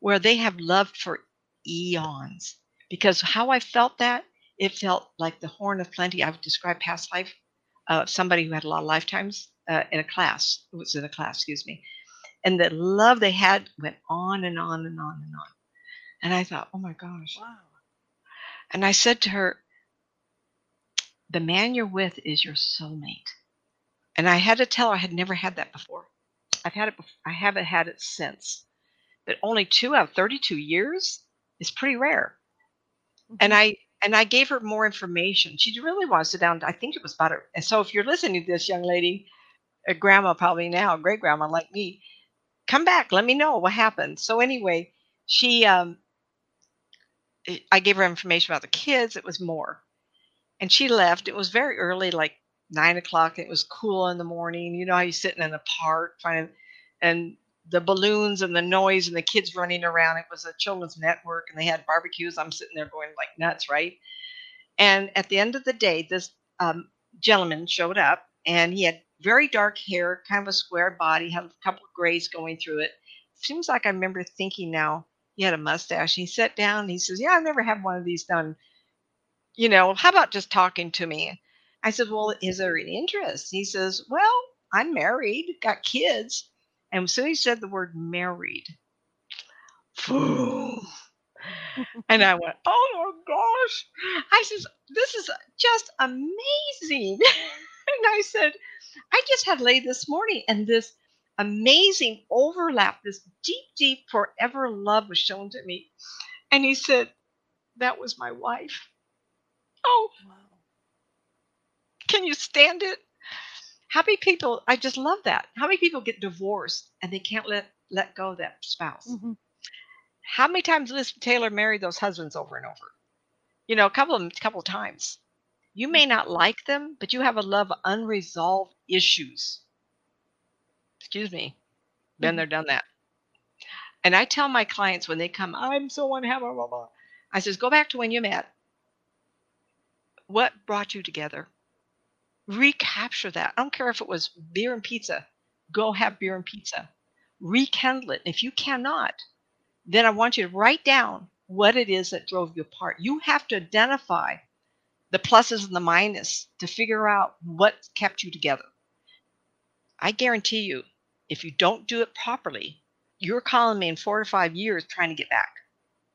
where they have loved for eons. Because how I felt that, it felt like the horn of plenty. I've described past life of uh, somebody who had a lot of lifetimes uh, in a class. It was in a class, excuse me. And the love they had went on and on and on and on. And I thought, oh my gosh. Wow. And I said to her, the man you're with is your soulmate. And I had to tell her I had never had that before. I've had it before. I haven't had it since. But only two out of 32 years is pretty rare. And I and I gave her more information. She really wants to sit down. I think it was about her. And so if you're listening to this young lady, a grandma probably now, great grandma like me, come back. Let me know what happened. So anyway, she um I gave her information about the kids. It was more. And she left. It was very early, like nine o'clock. It was cool in the morning. You know how you're sitting in the park, and the balloons and the noise and the kids running around. It was a children's network, and they had barbecues. I'm sitting there going like nuts, right? And at the end of the day, this um, gentleman showed up, and he had very dark hair, kind of a square body, had a couple of grays going through it. Seems like I remember thinking now he had a mustache. He sat down. He says, "Yeah, I've never had one of these done. You know, how about just talking to me?" I said, "Well, is there any interest?" He says, "Well, I'm married, got kids. And so he said the word married, and I went, oh my gosh. I says, this is just amazing. and I said, I just had laid this morning and this amazing overlap, this deep, deep forever love was shown to me. And he said, that was my wife. Oh, wow. Can you stand it? How many people, I just love that. How many people get divorced and they can't let, let go of that spouse? Mm-hmm. How many times Liz Taylor married those husbands over and over? You know, a couple of a couple of times. You may not like them, but you have a love of unresolved issues. Excuse me. Been there, done that. And I tell my clients when they come, I'm so unhappy, blah, blah, blah. I says, go back to when you met. What brought you together? Recapture that. I don't care if it was beer and pizza. Go have beer and pizza. Rekindle it. If you cannot, then I want you to write down what it is that drove you apart. You have to identify the pluses and the minus to figure out what kept you together. I guarantee you, if you don't do it properly, you're calling me in four or five years trying to get back.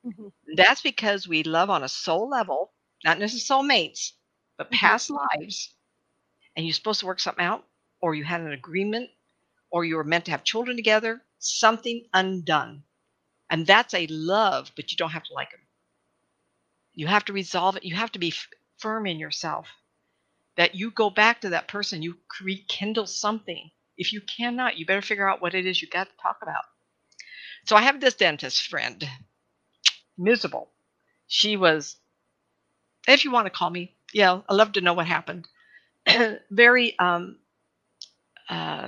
Mm-hmm. That's because we love on a soul level, not necessarily soulmates, but mm-hmm. past lives. And you're supposed to work something out, or you had an agreement, or you were meant to have children together, something undone. And that's a love, but you don't have to like them. You have to resolve it. You have to be f- firm in yourself that you go back to that person, you rekindle something. If you cannot, you better figure out what it is you got to talk about. So I have this dentist friend, miserable. She was, if you want to call me, yeah, I love to know what happened. Very um, uh,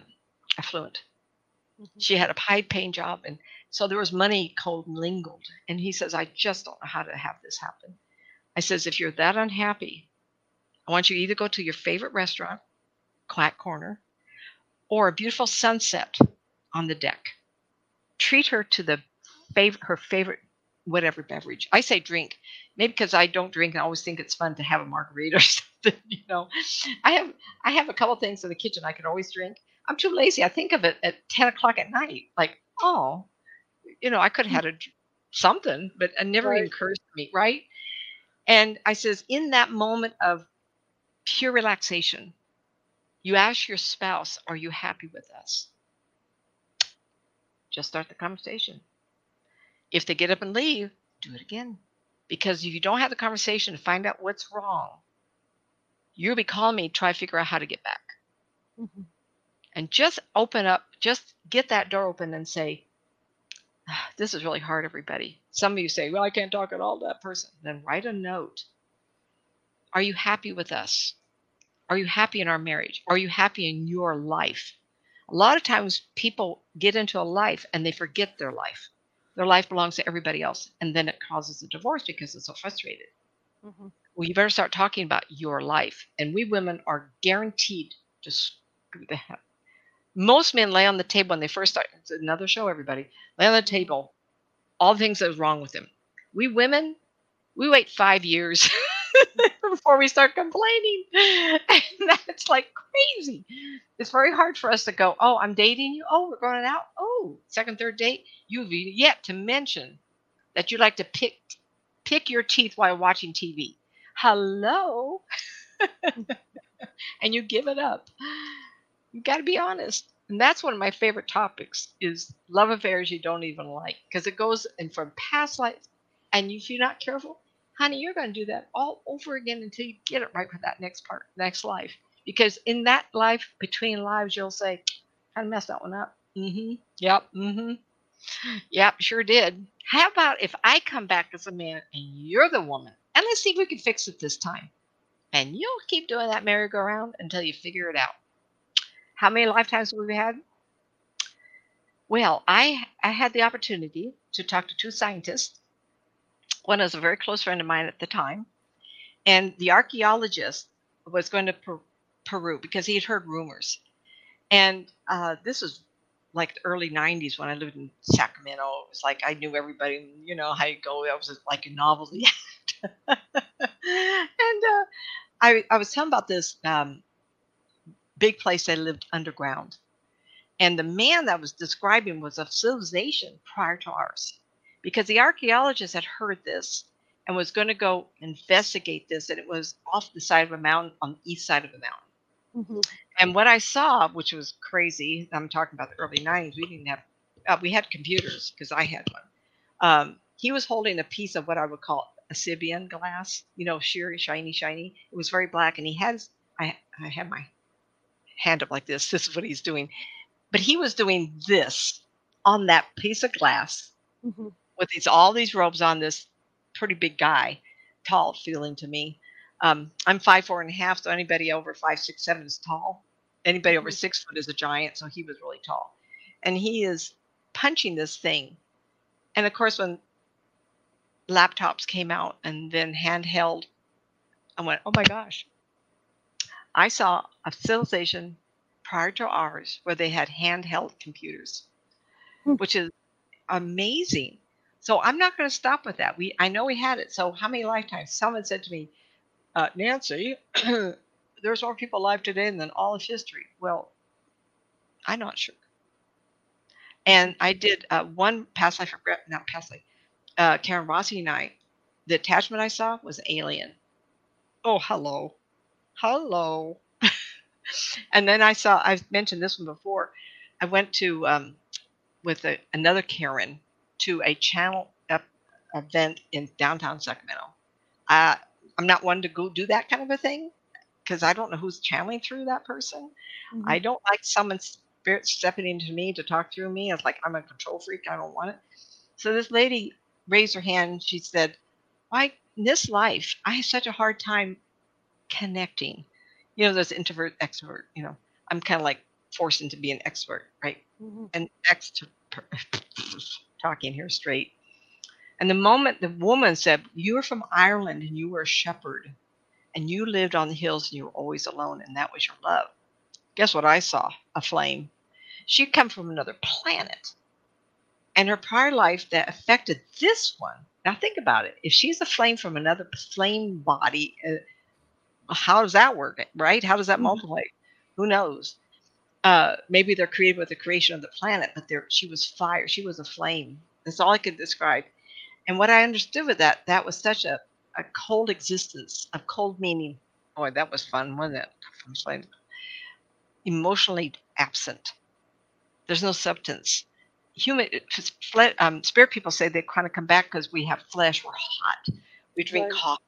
affluent. Mm-hmm. She had a high paying job and so there was money commingled. And lingled. And he says, I just don't know how to have this happen. I says, if you're that unhappy, I want you to either go to your favorite restaurant, Clack Corner, or a beautiful sunset on the deck. Treat her to the favorite, her favorite whatever beverage. I say drink, maybe because I don't drink and I always think it's fun to have a margarita or something. You know, I have I have a couple things in the kitchen I can always drink. I'm too lazy. I think of it at ten o'clock at night, like oh, you know, I could have had a something, but it never right. occurs to me, right? And I says, in that moment of pure relaxation, you ask your spouse, Are you happy with us? Just start the conversation. If they get up and leave, do it again. Because if you don't have the conversation to find out what's wrong, you'll be calling me, try to figure out how to get back. Mm-hmm. And just open up, just get that door open and say, this is really hard, everybody. Some of you say, well, I can't talk at all to that person. Then write a note. Are you happy with us? Are you happy in our marriage? Are you happy in your life? A lot of times people get into a life and they forget their life. Their life belongs to everybody else. And then it causes a divorce because they're so frustrated. Mm-hmm. Well, you better start talking about your life. And we women are guaranteed to screw heck most men lay on the table when they first start. It's another show, everybody. Lay on the table all the things that was wrong with him. We women, we wait five years before we start complaining. And that's like crazy. It's very hard for us to go, oh, I'm dating you. Oh, we're going out. Oh, second, third date. You've yet to mention that you like to pick pick your teeth while watching TV. Hello. and you give it up you got to be honest and that's one of my favorite topics is love affairs you don't even like because it goes in from past life and if you're not careful honey you're going to do that all over again until you get it right for that next part next life. Because in that life between lives you'll say of messed that one up. Mm-hmm. Yep. Mm-hmm. Yep sure did. How about if i come back as a man and you're the woman? And let's see if we can fix it this time. And you'll keep doing that merry-go-round until you figure it out. How many lifetimes have we had? Well, I I had the opportunity to talk to two scientists. One was a very close friend of mine at the time, and the archaeologist was going to per- Peru because he had heard rumors. And uh, this was like the early 90s when I lived in Sacramento. It was like I knew everybody, you know how you go. I was like a novelty and uh, I, I was telling about this um, big place they lived underground. And the man that was describing was a civilization prior to ours. Because the archaeologist had heard this and was going to go investigate this, and it was off the side of a mountain on the east side of the mountain. Mm-hmm. And what I saw, which was crazy, I'm talking about the early 90s, we didn't have, uh, we had computers because I had one. Um, he was holding a piece of what I would call obsidian glass, you know, sheer, shiny, shiny. It was very black, and he has, I, I had my hand up like this. This is what he's doing. But he was doing this on that piece of glass Mm-hmm. With these all these robes on this pretty big guy, tall feeling to me. Um, I'm five four and a half, so anybody over five six seven is tall. Anybody over Mhm. six foot is a giant, so he was really tall. And he is punching this thing. And of course, when laptops came out and then handheld, I went, oh my gosh. I saw a civilization prior to ours where they had handheld computers, Hmm. which is amazing. So I'm not going to stop with that. We I know we had it. So how many lifetimes? Someone said to me, uh, Nancy, there's more people alive today than all of history. Well, I'm not sure. And I did uh, one past life regret, not past life. Uh, Karen Rossi and I, the attachment I saw was alien. Oh, hello, hello. and then I saw. I've mentioned this one before. I went to um, with a, another Karen to a channel event in downtown Sacramento. Uh, I'm not one to go do that kind of a thing because I don't know who's channeling through that person. Mm-hmm. I don't like someone spirit stepping into me to talk through me. It's like I'm a control freak. I don't want it. So this lady raised her hand and she said, Why in this life, I have such a hard time connecting. You know, there's introvert, extrovert, you know. I'm kind of like forced into being an expert, right? Mhm. An extrovert talking here straight. And the moment the woman said, You were from Ireland and you were a shepherd and you lived on the hills and you were always alone and that was your love. Guess what I saw? A flame. She'd come from another planet. And her prior life that affected this one. Now think about it. If she's a flame from another flame body, uh, how does that work? Right? How does that Mhm. multiply? Who knows? Uh, maybe they're created with the creation of the planet, but there she was fire. She was a flame. That's all I could describe. And what I understood with that, that was such a, a cold existence, a cold meaning. Boy, that was fun, wasn't it? From flame. Emotionally absent. There's no substance. Human, um, spirit people say they kind of come back because we have flesh. We're hot. We drink Right. coffee.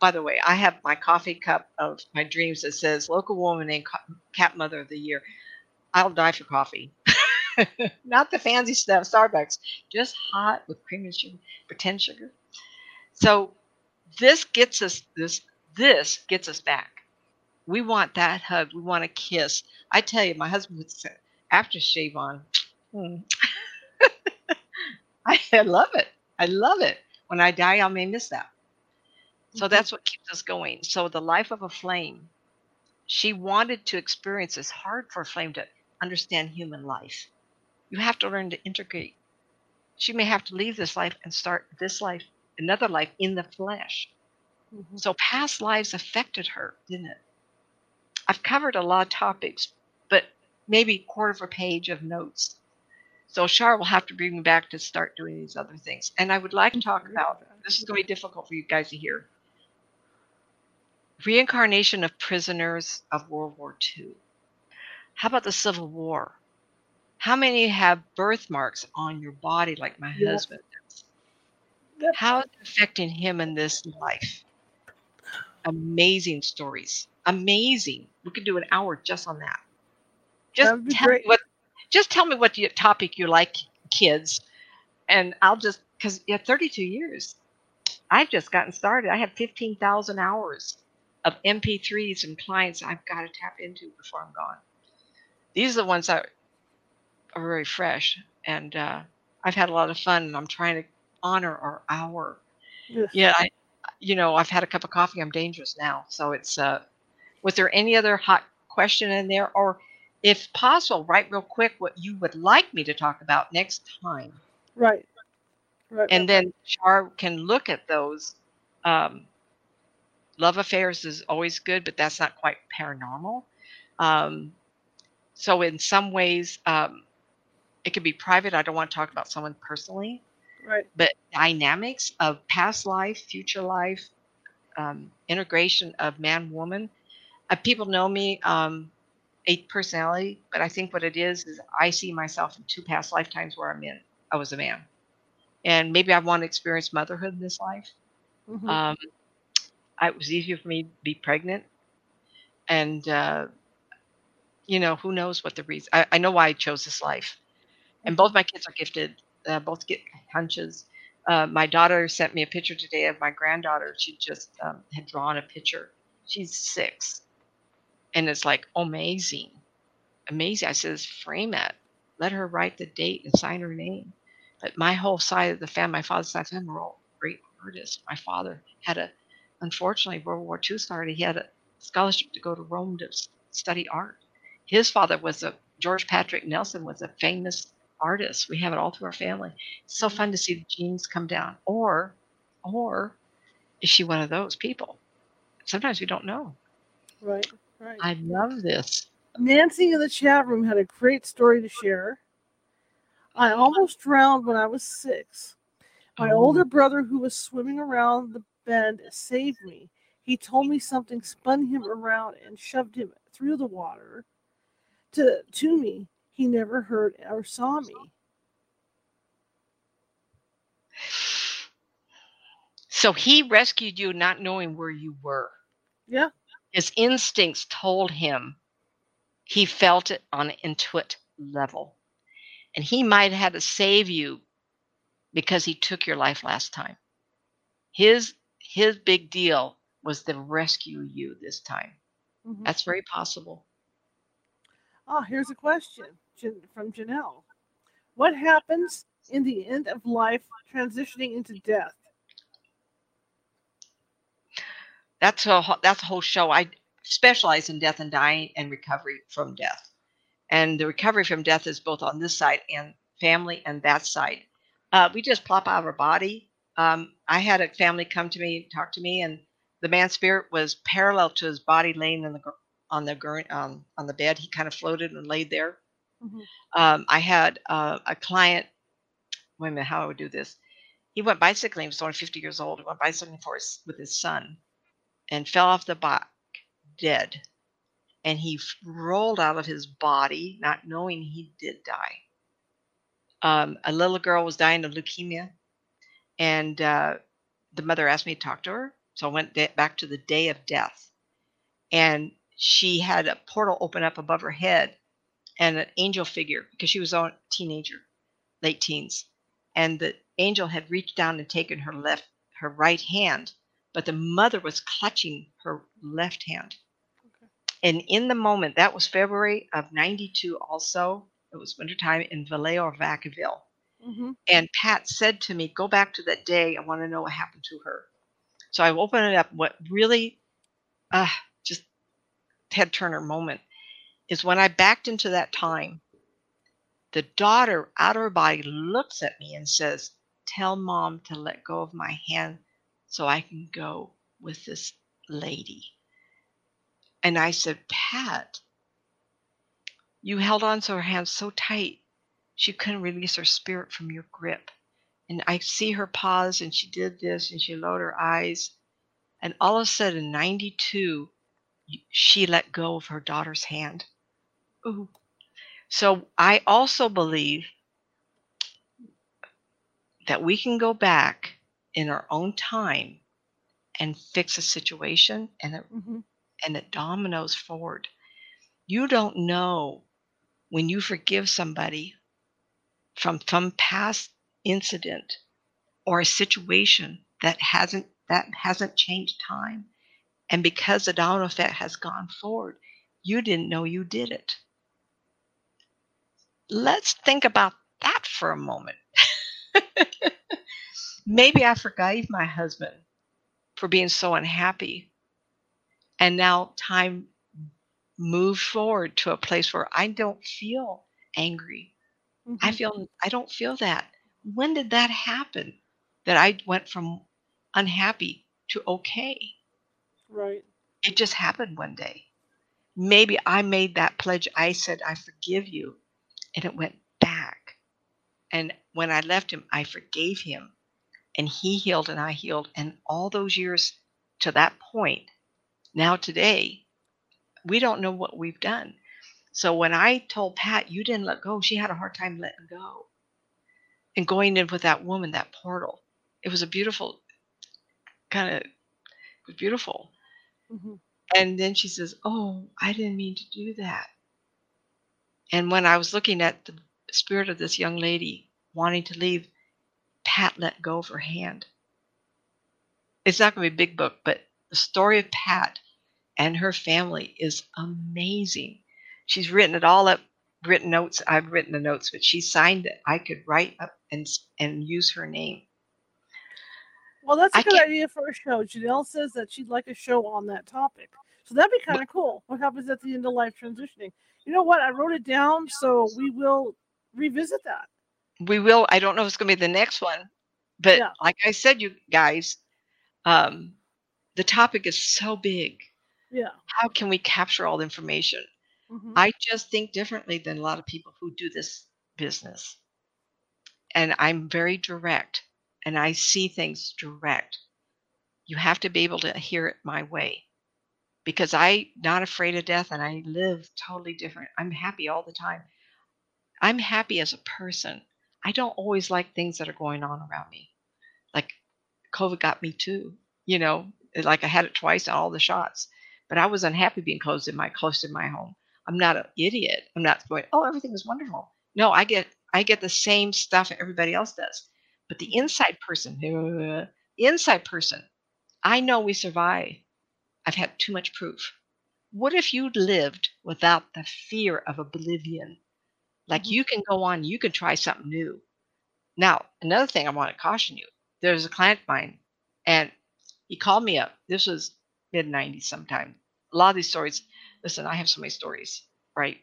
By the way, I have my coffee cup of my dreams that says "Local Woman and Cat Mother of the Year." I'll die for coffee. Not the fancy stuff, Starbucks, just hot with cream and sugar, pretend sugar. So this gets us this this gets us back. We want that hug. We want a kiss. I tell you, my husband would say after shave on. hmm. I, I love it. I love it. When I die, I may miss that. So Mhm. that's what keeps us going. So the life of a flame, she wanted to experience. It's hard for a flame to understand human life. You have to learn to integrate. She may have to leave this life and start this life, another life in the flesh. Mhm. So past lives affected her, didn't it? I've covered a lot of topics, but maybe quarter of a page of notes. So Char will have to bring me back to start doing these other things. And I would like to talk about this is going to be difficult for you guys to hear. Reincarnation of prisoners of World War II. How about the Civil War? How many have birthmarks on your body like my Yeah. husband does? How is it affecting him in this life? Amazing stories. Amazing. We could do an hour just on that. Just That would be tell great. me what just tell me what your topic you like, kids, and I'll just because yeah, 32 years. I've just gotten started. I have 15,000 hours of MP3s and clients I've got to tap into before I'm gone. These are the ones that are very fresh, and uh, I've had a lot of fun. And I'm trying to honor our hour. Yes. Yeah, I, you know, I've had a cup of coffee. I'm dangerous now. So it's. Uh, was there any other hot question in there, or if possible, write real quick what you would like me to talk about next time, Right. Right. and then Char can look at those. Um, love affairs is always good, but that's not quite paranormal. Um, so in some ways, um, it could be private. I don't want to talk about someone personally, Right. but dynamics of past life, future life, um, integration of man woman. Uh, people know me, um, eight personality, but I think what it is is I see myself in two past lifetimes where I'm in. I was a man, and maybe I want to experience motherhood in this life. Mhm. Um, it was easier for me to be pregnant, and uh, you know who knows what the reason. I, I know why I chose this life, and both my kids are gifted. Uh, both get hunches. Uh, my daughter sent me a picture today of my granddaughter. She just um, had drawn a picture. She's six, and it's like amazing, amazing. I says, frame it. Let her write the date and sign her name. But my whole side of the family, my father's side of the family, were all great artists. My father had a, unfortunately, World War II started. He had a scholarship to go to Rome to study art. His father was a George Patrick Nelson was a famous artist. We have it all through our family. It's so mm-hmm. fun to see the genes come down. Or, or is she one of those people? Sometimes we don't know. Right. Right. I love this. Nancy in the chat room had a great story to share. I almost drowned when I was six. My Oh. older brother, who was swimming around the bend, saved me. He told me something spun him around and shoved him through the water to, to me. He never heard or saw me. So he rescued you not knowing where you were. Yeah. His instincts told him he felt it on an intuit level. And he might have had to save you because he took your life last time. His his big deal was to rescue you this time. Mhm. That's very possible. Ah, here's a question from Janelle. What happens in the end of life transitioning into death? That's a that's a whole show. I specialize in death and dying and recovery from death. And the recovery from death is both on this side and family and that side. Uh, we just plop out of our body. Um, I had a family come to me, talk to me, and the man's spirit was parallel to his body, laying in the on the um, on the bed. He kind of floated and laid there. Mhm. Um, I had uh, a client. Wait a minute, how I do this? He went bicycling. He was only 50 years old. He went bicycling for his, with his son, and fell off the bike dead. And he f- rolled out of his body, not knowing he did die. Um, a little girl was dying of leukemia, and uh, the mother asked me to talk to her. So I went back to the day of death, and she had a portal open up above her head, and an angel figure because she was a teenager, late teens, and the angel had reached down and taken her left, her right hand, but the mother was clutching her left hand. And in the moment, that was February of 92 also. It was wintertime in Vallejo or Vacaville. Mm-hmm. And Pat said to me, Go back to that day. I want to know what happened to her. So I opened it up. What really uh, head turner moment is when I backed into that time, the daughter out of her body looks at me and says, Tell mom to let go of my hand so I can go with this lady. And I said, Pat, you held on to her hand so tight, she couldn't release her spirit from your grip. And I see her pause and she did this and she lowered her eyes. And all of a sudden, 92, y- she let go of her daughter's hand. Ooh. So I also believe that we can go back in our own time and fix a situation and it Mm-hmm. and it dominoes forward. You don't know when you forgive somebody from some past incident or a situation that hasn't that hasn't changed time. And because the domino effect has gone forward, you didn't know you did it. Let's think about that for a moment. Maybe I forgave my husband for being so unhappy and now time moved forward to a place where I don't feel angry. I mm-hmm. feel I don't feel that. When did that happen? That I went from unhappy to okay. Right. It just happened one day. maybe I made that pledge. I said, I forgive you. And it went back. And when I left him, I forgave him. And he healed and I healed. And all those years to that point, now today, we don't know what we've done. So when I told Pat, you didn't let go, she had a hard time letting go. And going in with that woman, that portal, it was a beautiful kind of, beautiful. Mm-hmm. And then she says, Oh, I didn't mean to do that. And when I was looking at the spirit of this young lady wanting to leave, Pat let go of her hand. It's not going to be a big book, but the story of Pat and her family is amazing. She's written it all up, written notes. I've written the notes, but she signed it. I could write up and and use her name. Well, that's a I good idea for a show. Janelle says that she'd like a show on that topic. So that'd be kind of cool. What happens at the end of life transitioning? You know what? I wrote it down, so we will revisit that. We will. I don't know if it's going to be the next one, but yeah. like I said, you guys, um, the topic is so big. Yeah. How can we capture all the information? Mm-hmm. I just think differently than a lot of people who do this business. And I'm very direct and I see things direct. You have to be able to hear it my way because I'm not afraid of death and I live totally different. I'm happy all the time. I'm happy as a person. I don't always like things that are going on around me. Like COVID got me too, you know, like I had it twice on all the shots, but I was unhappy being closed in my close in my home. I'm not an idiot. I'm not going, oh, everything is wonderful. No, I get I get the same stuff everybody else does. But the inside person, the inside person, I know we survive. I've had too much proof. What if you'd lived without the fear of oblivion? Like mm-hmm. you can go on, you can try something new. Now, another thing I want to caution you there's a client of mine, and he called me up. This was mid 90s sometime. A lot of these stories, listen, I have so many stories, right?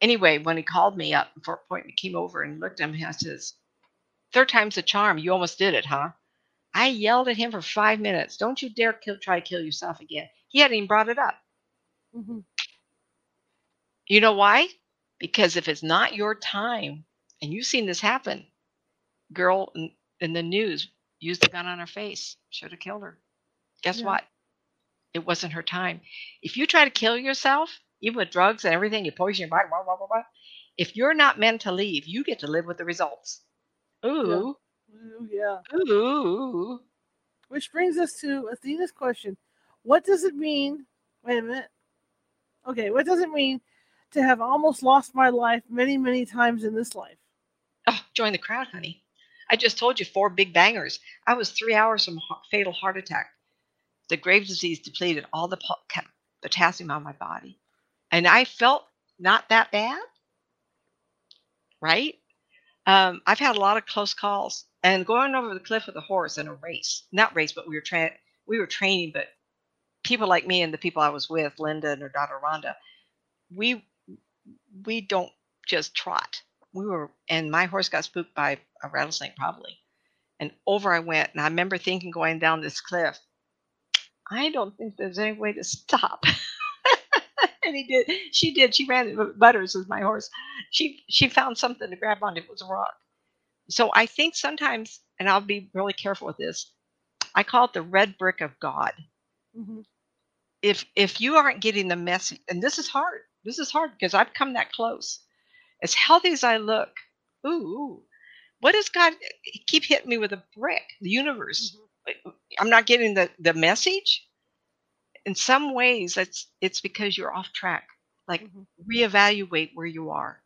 Anyway, when he called me up for appointment, he came over and looked at me, I says, Third time's the charm. You almost did it, huh? I yelled at him for five minutes. Don't you dare kill, try to kill yourself again. He hadn't even brought it up. Mm-hmm. You know why? Because if it's not your time, and you've seen this happen, girl in, in the news used a gun on her face, should have killed her. Guess yeah. what? It wasn't her time. If you try to kill yourself, even with drugs and everything, you poison your body, blah, blah, blah, blah. If you're not meant to leave, you get to live with the results. Ooh. Yeah. Ooh, yeah. Ooh. Which brings us to Athena's question. What does it mean? Wait a minute. Okay, what does it mean to have almost lost my life many, many times in this life? Oh, join the crowd, honey. I just told you four big bangers. I was three hours from fatal heart attack. The Graves' disease depleted all the potassium on my body. And I felt not that bad. Right? Um, I've had a lot of close calls and going over the cliff with a horse in a race. Not race, but we were tra- we were training, but people like me and the people I was with, Linda and her daughter Rhonda, we we don't just trot we were, and my horse got spooked by a rattlesnake probably. And over I went. And I remember thinking going down this cliff, I don't think there's any way to stop. and he did. She did. She ran. Butters was my horse. She she found something to grab on. It was a rock. So I think sometimes, and I'll be really careful with this. I call it the red brick of God. Mm-hmm. If if you aren't getting the message, and this is hard. This is hard because I've come that close as healthy as I look, ooh, what does God keep hitting me with a brick? The universe. Mm-hmm. I'm not getting the, the message. In some ways, it's it's because you're off track. Like mm-hmm. reevaluate where you are.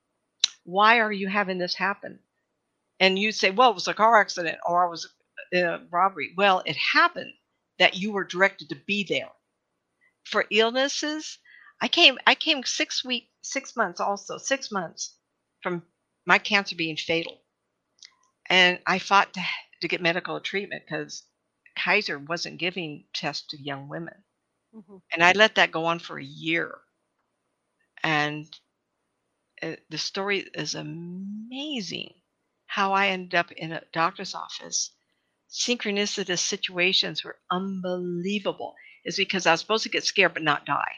Why are you having this happen? And you say, well, it was a car accident or I was a robbery. Well, it happened that you were directed to be there. For illnesses, I came I came six week six months also six months from my cancer being fatal. And I fought to, to get medical treatment because Kaiser wasn't giving tests to young women. Mm-hmm. And I let that go on for a year. And uh, the story is amazing how I ended up in a doctor's office. Synchronicitous situations were unbelievable. Is because I was supposed to get scared but not die.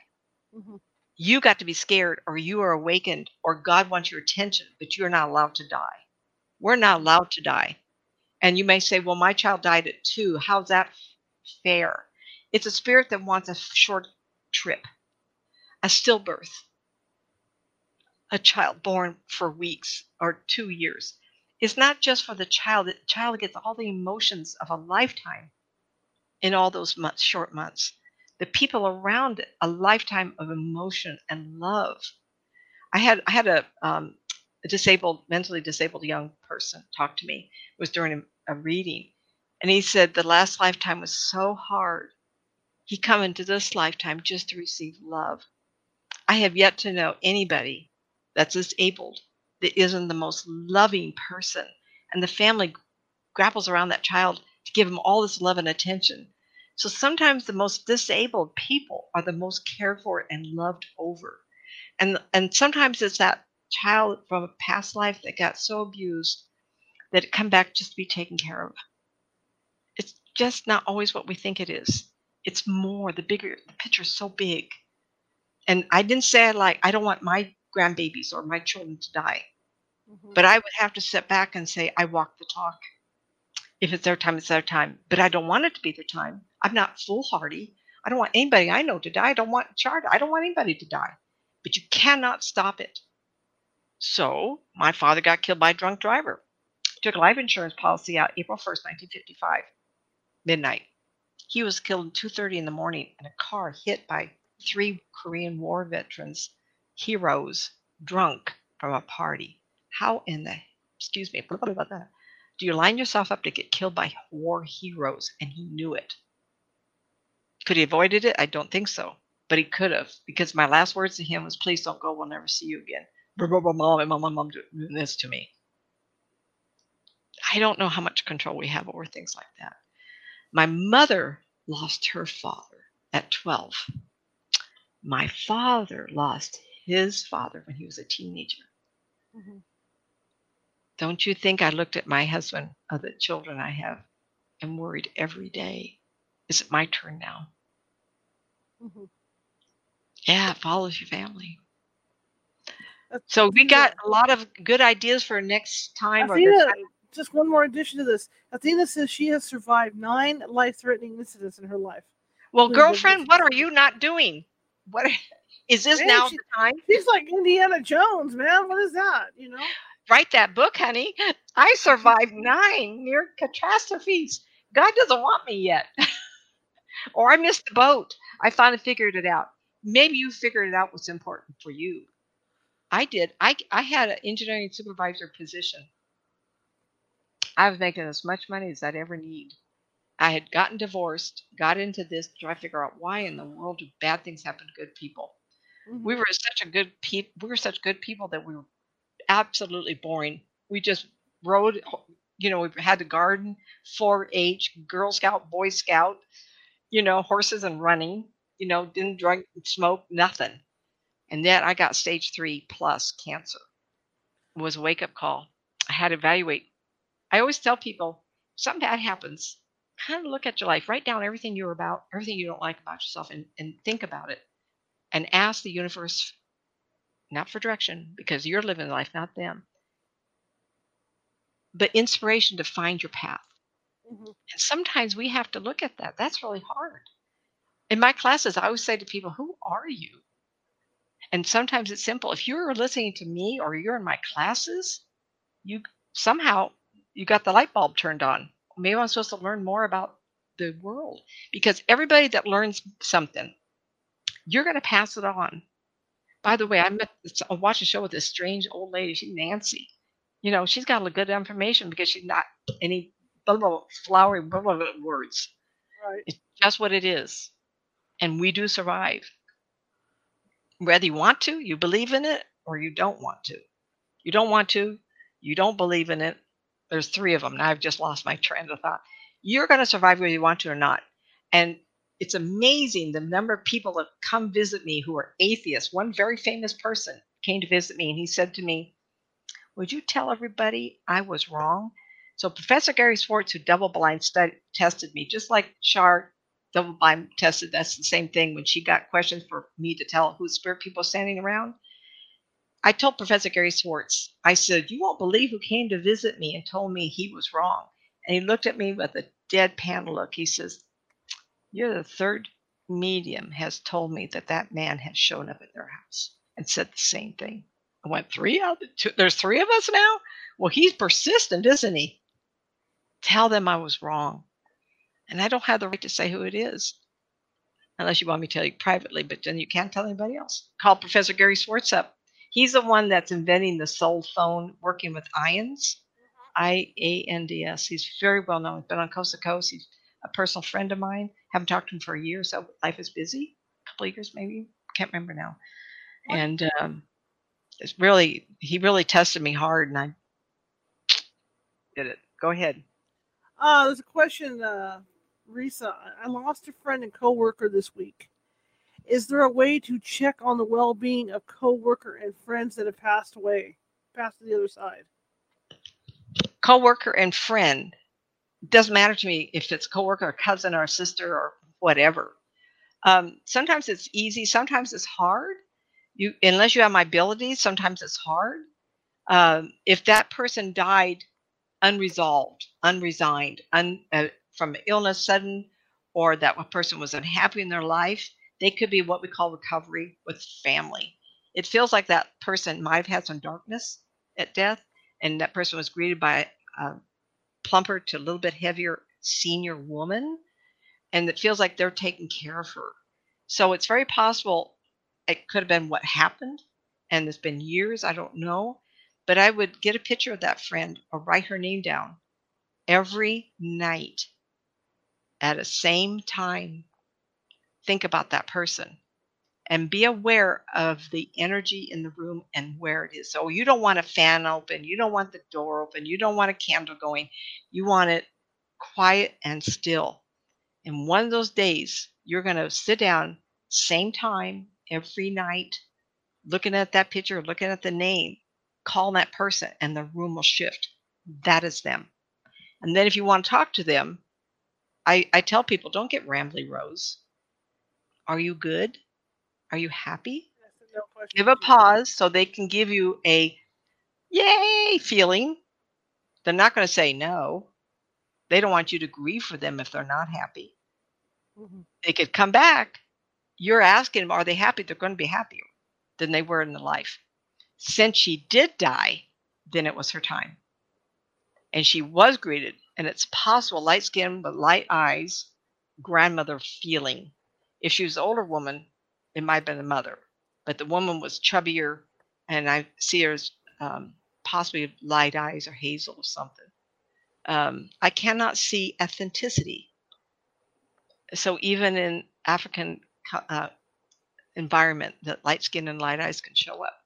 Mm-hmm. You got to be scared, or you are awakened, or God wants your attention, but you're not allowed to die. We're not allowed to die. And you may say, well, my child died at two. How's that fair? It's a spirit that wants a short trip, a stillbirth, a child born for weeks or two years. It's not just for the child. The child gets all the emotions of a lifetime in all those months, short months. The people around it, a lifetime of emotion and love. I had I had a, um, a disabled, mentally disabled young person talk to me. It was during a, a reading, and he said the last lifetime was so hard. He come into this lifetime just to receive love. I have yet to know anybody that's disabled that isn't the most loving person, and the family grapples around that child to give him all this love and attention. So sometimes the most disabled people are the most cared for and loved over. And and sometimes it's that child from a past life that got so abused that it come back just to be taken care of. It's just not always what we think it is. It's more the bigger the picture's so big. And I didn't say I like I don't want my grandbabies or my children to die. Mm-hmm. But I would have to sit back and say I walk the talk. If it's their time, it's their time. But I don't want it to be their time. I'm not foolhardy. I don't want anybody I know to die. I don't want Charter. I don't want anybody to die. But you cannot stop it. So my father got killed by a drunk driver. Took a life insurance policy out April 1st, 1955, midnight. He was killed at 2:30 in the morning in a car hit by three Korean War veterans, heroes, drunk from a party. How in the excuse me, do you line yourself up to get killed by war heroes? And he knew it. Could he avoided it? I don't think so. But he could have, because my last words to him was, please don't go, we'll never see you again. Mom and mom, mom doing this to me. I don't know how much control we have over things like that. My mother lost her father at 12. My father lost his father when he was a teenager. Mm-hmm. Don't you think I looked at my husband, or the children I have, and worried every day? Is it my turn now? Mm-hmm. Yeah, it follows your family. So we got a lot of good ideas for next time. Athena, just one more addition to this. Athena says she has survived nine life-threatening incidents in her life. Well, girlfriend, what are you not doing? What is this man, now she, the time? She's like Indiana Jones, man. What is that? You know? Write that book, honey. I survived nine near catastrophes. God doesn't want me yet. or I missed the boat. I finally figured it out. Maybe you figured it out what's important for you. I did. I, I had an engineering supervisor position. I was making as much money as I'd ever need. I had gotten divorced, got into this to try to figure out why in the world do bad things happen to good people. Mm-hmm. We were such a good people. We were such good people that we were absolutely boring. We just rode. You know, we had to garden, 4-H, Girl Scout, Boy Scout. You know, horses and running. You know, didn't drink, smoke, nothing. And then I got stage three plus cancer. It was a wake up call. I had to evaluate. I always tell people something bad happens, kind of look at your life, write down everything you're about, everything you don't like about yourself, and, and think about it. And ask the universe, not for direction, because you're living life, not them, but inspiration to find your path. Mm-hmm. And sometimes we have to look at that. That's really hard. In my classes, I always say to people, Who are you? And sometimes it's simple. If you're listening to me or you're in my classes, you somehow you got the light bulb turned on. Maybe I'm supposed to learn more about the world because everybody that learns something, you're going to pass it on. By the way, I met I watched a show with this strange old lady. She's Nancy. You know, she's got a good information because she's not any blah, blah, flowery blah, blah, blah words. Right. It's just what it is, and we do survive whether you want to, you believe in it, or you don't want to. You don't want to, you don't believe in it. There's three of them. Now I've just lost my train of thought. You're going to survive whether you want to or not. And it's amazing the number of people that come visit me who are atheists. One very famous person came to visit me and he said to me, Would you tell everybody I was wrong? So Professor Gary Schwartz, who double blind tested me, just like Char double blind tested. That's the same thing. When she got questions for me to tell who spirit people standing around, I told Professor Gary Schwartz, I said, You won't believe who came to visit me and told me he was wrong. And he looked at me with a deadpan look. He says, You're the third medium has told me that that man has shown up at their house and said the same thing. I went, Three out of two? There's three of us now? Well, he's persistent, isn't he? Tell them I was wrong. And I don't have the right to say who it is unless you want me to tell you privately, but then you can't tell anybody else. Call Professor Gary Schwartz up. He's the one that's inventing the soul phone working with ions. I A N D S. He's very well known. He's been on Coast to Coast. He's a personal friend of mine. Haven't talked to him for a year, so life is busy. A couple of years, maybe. Can't remember now. And um, it's really, he really tested me hard, and I did it. Go ahead. Uh, there's a question, uh, Risa. I lost a friend and coworker this week. Is there a way to check on the well-being of coworker and friends that have passed away, passed to the other side? Coworker and friend doesn't matter to me if it's coworker, or cousin, or sister, or whatever. Um, sometimes it's easy. Sometimes it's hard. You unless you have my abilities, sometimes it's hard. Um, if that person died unresolved, unresigned, un, uh, from illness, sudden, or that person was unhappy in their life, they could be what we call recovery with family. It feels like that person might have had some darkness at death, and that person was greeted by a plumper to a little bit heavier senior woman, and it feels like they're taking care of her. So it's very possible it could have been what happened, and it's been years, I don't know. But I would get a picture of that friend or write her name down every night at the same time. Think about that person and be aware of the energy in the room and where it is. So you don't want a fan open, you don't want the door open, you don't want a candle going. You want it quiet and still. And one of those days, you're going to sit down, same time every night, looking at that picture, looking at the name, call that person, and the room will shift. That is them. And then if you want to talk to them, I, I tell people don't get rambly rose. Are you good? Are you happy? No Give a pause so they can give you a yay feeling. They're not going to say no. They don't want you to grieve for them if they're not happy. Mm-hmm. They could come back. You're asking them, are they happy? They're going to be happier than they were in the life. Since she did die, then it was her time. And she was greeted, and it's possible light skin but light eyes, grandmother feeling. If she was an older woman, it might have been the mother, but the woman was chubbier, and I see her as um, possibly light eyes or hazel or something. Um, I cannot see ethnicity. So even in African uh, environment, that light skin and light eyes can show up.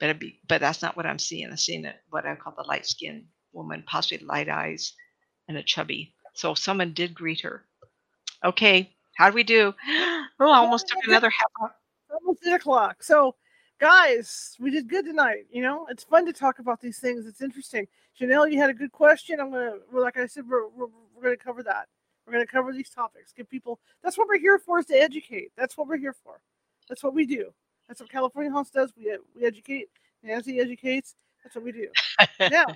But be, but that's not what I'm seeing. I'm seeing it, what I call the light skin woman, possibly light eyes and a chubby. So someone did greet her. Okay, how do we do? Oh, I almost took another half hour. Almost eight o'clock. So, guys, we did good tonight. You know, it's fun to talk about these things. It's interesting. Janelle, you had a good question. I'm gonna, like I said, we're, we're, we're gonna cover that. We're gonna cover these topics. Give people. That's what we're here for. Is to educate. That's what we're here for. That's what we do. That's what California House does. We we educate. Nancy educates. That's what we do. now,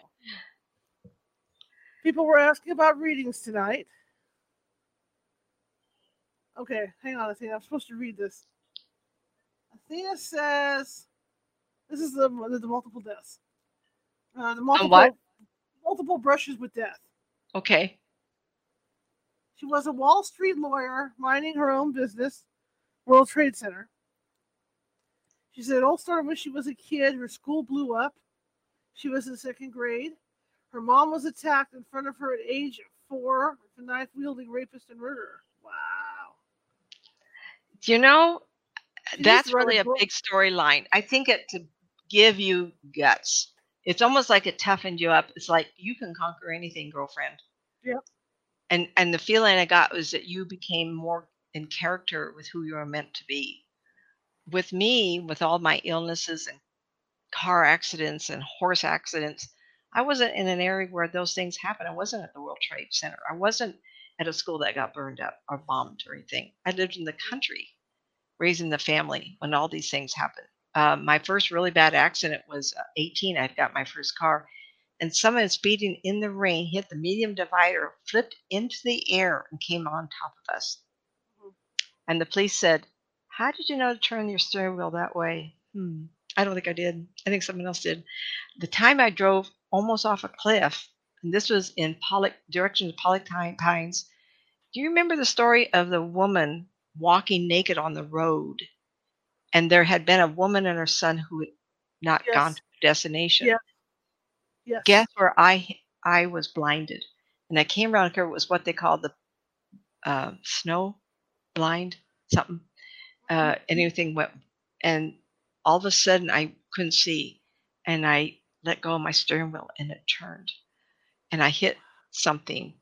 people were asking about readings tonight. Okay, hang on, Athena. I'm supposed to read this. Athena says, "This is the the, the multiple deaths. Uh, the multiple multiple brushes with death." Okay. She was a Wall Street lawyer minding her own business, World Trade Center. She said it all started when she was a kid. Her school blew up. She was in second grade. Her mom was attacked in front of her at age four with a knife wielding rapist and murderer. You know, that's really a, big storyline. I think it to give you guts. It's almost like it toughened you up. It's like you can conquer anything, girlfriend. Yep. And and the feeling I got was that you became more in character with who you were meant to be with me, with all my illnesses and car accidents and horse accidents, I wasn't in an area where those things happen. I wasn't at the World Trade Center. I wasn't at a school that got burned up or bombed or anything. I lived in the country, raising the family when all these things happened. Um, my first really bad accident was uh, 18. I'd got my first car, and someone speeding in the rain hit the medium divider, flipped into the air, and came on top of us. Mhm. And the police said, "How did you know to turn your steering wheel that way?" Hmm. I don't think I did. I think someone else did. The time I drove almost off a cliff, and this was in Pollock direction of Pollock Pines. Do you remember the story of the woman walking naked on the road? And there had been a woman and her son who had not gone to their destination. Yeah. Yes. Guess where I I was blinded, and I came around here. It was what they called the uh, snow blind something. Uh, anything went, and all of a sudden I couldn't see, and I let go of my steering wheel, and it turned, and I hit something,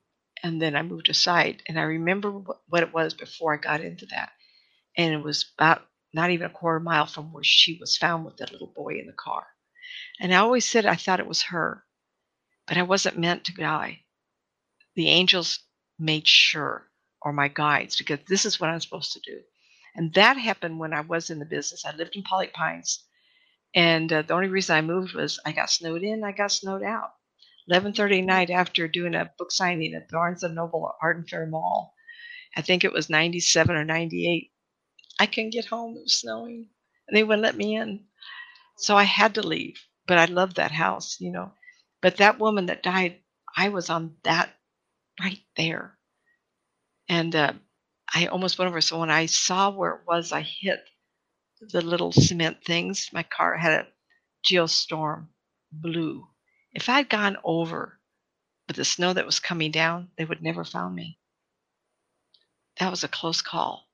and then I moved aside, and I remember what, it was before I got into that, and it was about not even a quarter mile from where she was found with that little boy in the car, and I always said I thought it was her, but I wasn't meant to die. The angels made sure, or my guides, because this is what I'm supposed to do. And that happened when I was in the business. I lived in Pollock Pines, and uh, the only reason I moved was I got snowed in, I got snowed out. 11:30 night after doing a book signing at Barnes and Noble Arden Fair Mall. I think it was 97 or 98. I couldn't get home. It was snowing, and they wouldn't let me in. So I had to leave. But I loved that house, you know. But that woman that died, I was on that right there. And uh, I almost went over. So when I saw where it was, I hit the little cement things. My car had a Geo Storm blue. If I'd gone over with the snow that was coming down, they would never found me. That was a close call.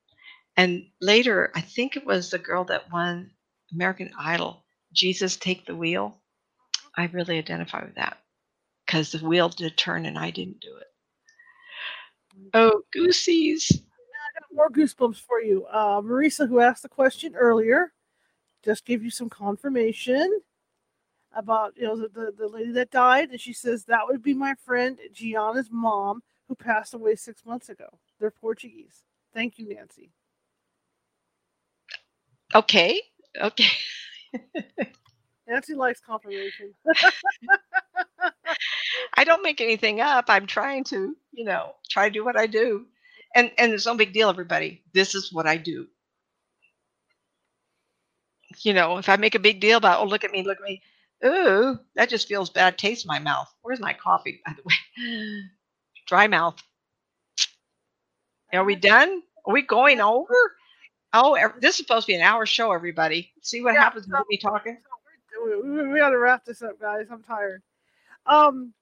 And later, I think it was the girl that won American Idol, Jesus Take the Wheel. I really identify with that because the wheel did turn and I didn't do it. Oh, goosies. I got more goosebumps for you. Uh, Marisa, who asked the question earlier, just give you some confirmation about you know the, the, the lady that died, and she says that would be my friend Gianna's mom, who passed away six months ago. They're Portuguese. Thank you, Nancy. Okay. Okay. Nancy likes confirmation. I don't make anything up. I'm trying to, you know, try to do what I do. And and it's no big deal, everybody. This is what I do. You know, if I make a big deal about, oh, look at me, look at me. Ooh, that just feels bad taste in my mouth. Where's my coffee, by the way? Dry mouth. Are we done? Are we going over? Oh, this is supposed to be an hour show, everybody. See what Yeah, happens so- with me talking? we, we, we gotta wrap this up, guys. I'm tired. Um,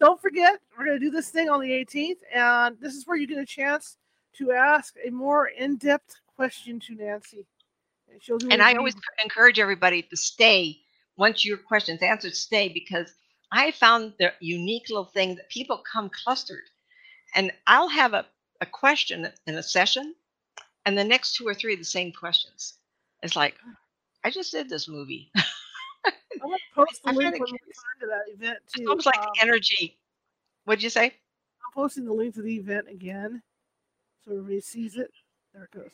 don't forget, we're gonna do this thing on the 18th, and this is where you get a chance to ask a more in-depth question to Nancy. And she'll do And I always encourage everybody to stay once your question's answered, stay because I found the unique little thing that people come clustered. And I'll have a, a question in a session, and the next two or three the same questions. It's like, I just did this movie. I'm gonna post the I link when we return to that event It's too. almost like Um, energy. What'd you say? I'm posting the link to the event again, so everybody sees it. There it goes.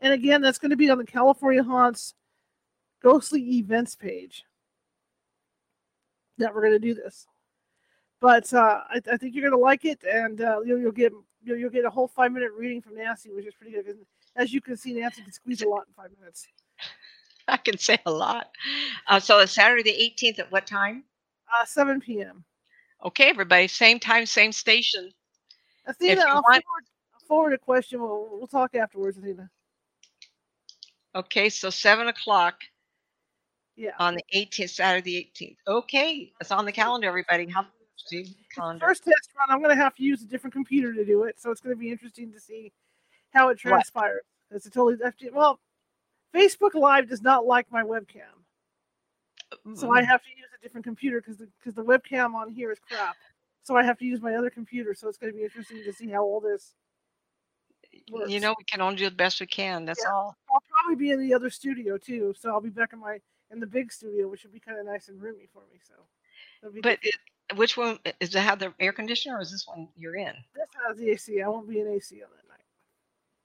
And again, that's going to be on the California Haunts Ghostly Events page. That we're going to do this, but uh, I, I think you're going to like it, and uh, you'll, you'll get you'll, you'll get a whole five minute reading from Nancy, which is pretty good. 'cause As you can see, Nancy can squeeze a lot in five minutes. I can say a lot. Uh, so it's Saturday the 18th at what time? Uh, 7 p.m. Okay, everybody, same time, same station. Athena, you I'll, want- forward, forward a question. We'll, we'll talk afterwards, Athena. Okay, so seven o'clock Yeah. on the 18th, Saturday the 18th. Okay, it's on the calendar, everybody. Have see calendar. First test run, I'm going to have to use a different computer to do it, so it's going to be interesting to see how it transpires. It's a totally well, Facebook Live does not like my webcam, so. I have to use a different computer because the because the webcam on here is crap. So I have to use my other computer. So it's going to be interesting to see how all this. works. you know, we can only do the best we can. That's all. I'll probably be in the other studio too, so I'll be back in my in the big studio, which would be kind of nice and roomy for me. So, be But it, which one is it have the air conditioner or is this one you're in? This has the AC. I won't be in AC on that night.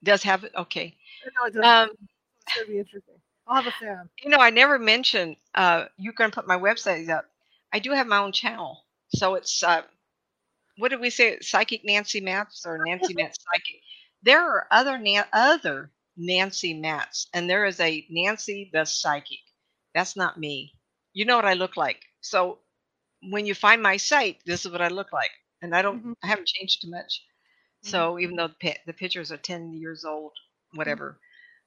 Does have it? Okay. No, it doesn't. Um, it's gonna be interesting. I'll have a fan. you know, I never mentioned uh, you're going to put my website up. I do have my own channel, so it's uh, what did we say? Psychic Nancy Matz or Nancy Matz Psychic. There are other Nan- other Nancy Matz, and there is a Nancy the Psychic. That's not me. You know what I look like. So when you find my site, this is what I look like, and I don't. Mhm. I haven't changed too much. So even though the, the pictures are ten years old, whatever,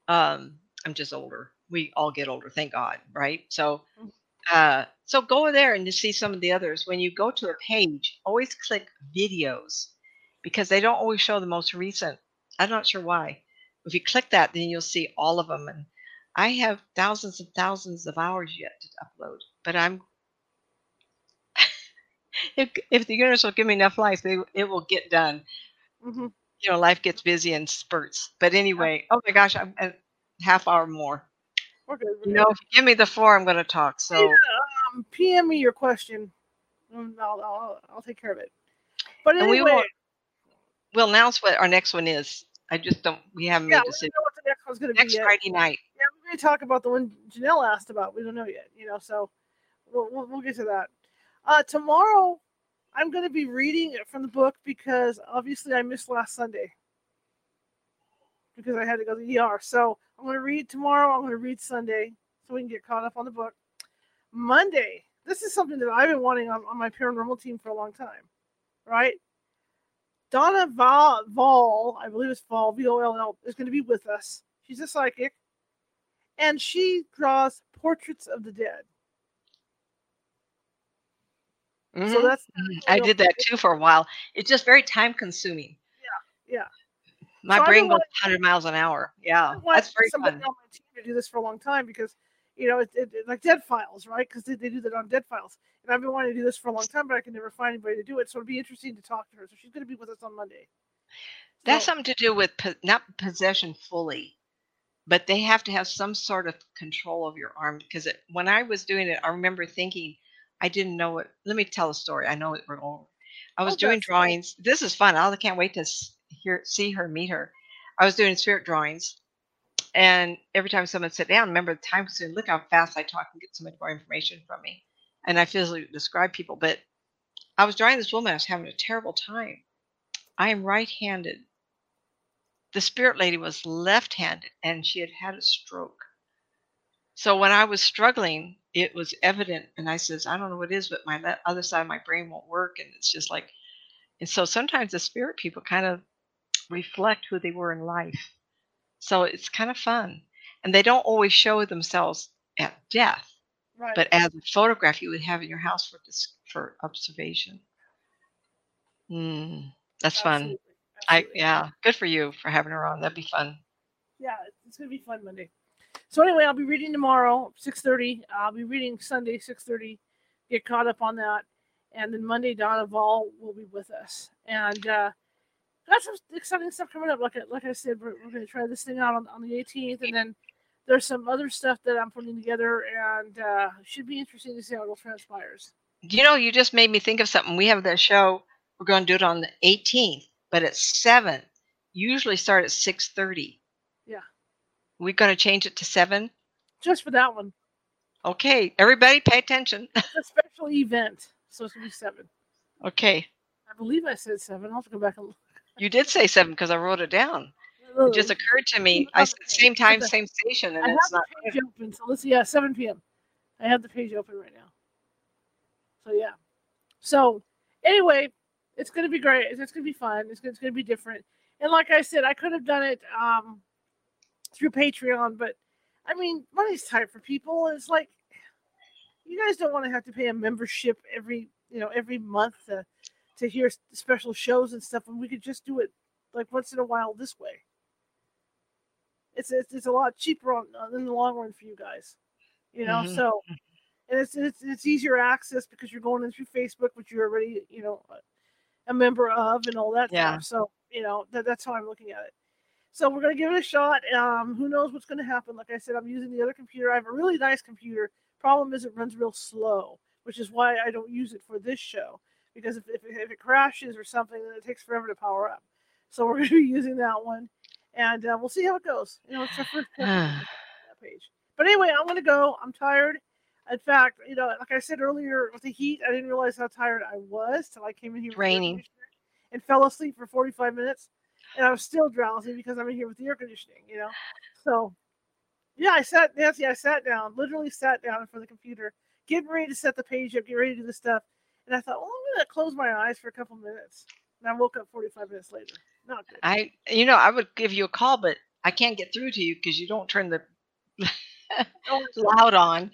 um, I'm just older. We all get older, thank God, right? So, Mhm. uh, so go there and you see some of the others. When you go to a page, always click videos because they don't always show the most recent. I'm not sure why. If you click that, then you'll see all of them. And I have thousands and thousands of hours yet to upload, but I'm. if, if the universe will give me enough life, they, it will get done hmm you know, life gets busy in spurts. But anyway, oh my gosh, I'm a half hour more. We're You know, if you give me the floor, I'm going to talk. So, Yeah, um, PM me your question. I'll, I'll, I'll take care of it. But and we anyway, will we'll announce what our next one is. I just don't. We haven't yeah, made a decision. know what the next one's going to be Next yet. Friday night. Talk about the one Janelle asked about. We don't know yet, you know, so we'll, we'll, we'll get to that. Uh, tomorrow, I'm going to be reading it from the book because obviously I missed last Sunday because I had to go to the ER. So I'm going to read tomorrow. I'm going to read Sunday so we can get caught up on the book. Monday, this is something that I've been wanting on, on my paranormal team for a long time, right? Donna Voll, Voll I believe it's Voll, V O L L, is going to be with us. She's a psychic and she draws portraits of the dead. So Mhm. that's I did that too for a while. It's just very time consuming. Yeah, yeah. My So brain been goes 100 miles an hour. Yeah, I that's very somebody fun. on my team to do this for a long time because you know it, it, it- like Dead Files, right? Because they, they do that on Dead Files, and I've been wanting to do this for a long time, but I can never find anybody to do it. So it'd be interesting to talk to her. So she's going to be with us on Monday. That's So- something to do with po- not possession fully, but they have to have some sort of control of your arm. Because it, when I was doing it, I remember thinking, I didn't know it. Let me tell a story. I know it. We're over. I oh, was Oh, doing drawings. This is fun. I can't wait to hear, see her, meet her. I was doing spirit drawings, and every time someone sat down, remember the time consuming. Look how fast I talk and get so much more information from me, and I physically describe people. But I was drawing this woman. I was having a terrible time. I am right-handed the spirit lady was left handed and she had had a stroke. So when I was struggling, it was evident. And I says, I don't know what it is, but my le- other side of my brain won't work. And it's just like, and so sometimes the spirit people kind of reflect who they were in life. So it's kind of fun. And they don't always show themselves at death, Right. but as a photograph you would have in your house for dis- for observation. Mm, that's fun. Absolutely, I yeah, good for you for having her on. That'd be fun. yeah, it's gonna be fun Monday. So anyway, I'll be reading tomorrow, six thirty. I'll be reading Sunday, six thirty. Get caught up on that, and then Monday, Donna Voll will be with us, and uh, got some exciting stuff coming up. Like I, like I said, we're, we're gonna try this thing out on, on the eighteenth, and then there's some other stuff that I'm putting together, and uh, should be interesting to see how it all transpires. You know, you just made me think of something. We have that show. We're going to do it on the 18th, but at seven. Usually start at 6:30. Yeah. We're going to change it to seven. Just for that one, Okay, everybody, pay attention. it's a special event, so it's gonna be seven. okay, I believe I said seven. I'll have to go back and look. you did say seven because I wrote it down. It just occurred to me. I said same time, same station, and I have it's the not. page open, so let's see. Yeah, 7 p.m. I have the page open right now. So yeah. So anyway, it's gonna be great. It's, it's gonna be fun. It's, gonna- it's gonna be different. And like I said, I could have done it um, through Patreon, but I mean, money's tight for people. It's like you guys don't want to have to pay a membership every you know every month to to hear special shows and stuff, and we could just do it like once in a while this way. It's it's, it's a lot cheaper on, uh, in the long run for you guys, you know. Mhm. So, and it's, it's it's easier access because you're going in through Facebook, which you're already you know a- member of, and all that Yeah. stuff. So you know that, that's how I'm looking at it. So we're gonna give it a shot. Um, who knows what's gonna happen? Like I said, I'm using the other computer. I have a really nice computer. Problem is, it runs real slow, which is why I don't use it for this show. because if, if, if it crashes or something, then it takes forever to power up. So we're going to be using that one, and uh, we'll see how it goes. You know, it's our first page. But anyway, I'm going to go. I'm tired. In fact, you know, like I said earlier, with the heat, I didn't realize how tired I was till I came in here. Raining. And fell asleep for 45 minutes, and I was still drowsy because I'm in here with the air conditioning. You know, so yeah, I sat Nancy. I sat down, literally sat down in front of the computer, getting ready to set the page up, get ready to do the stuff, and I thought, well, I'm gonna close my eyes for a couple minutes. And I woke up 45 minutes later. Not good. I, you know, I would give you a call, but I can't get through to you because you don't turn the loud on.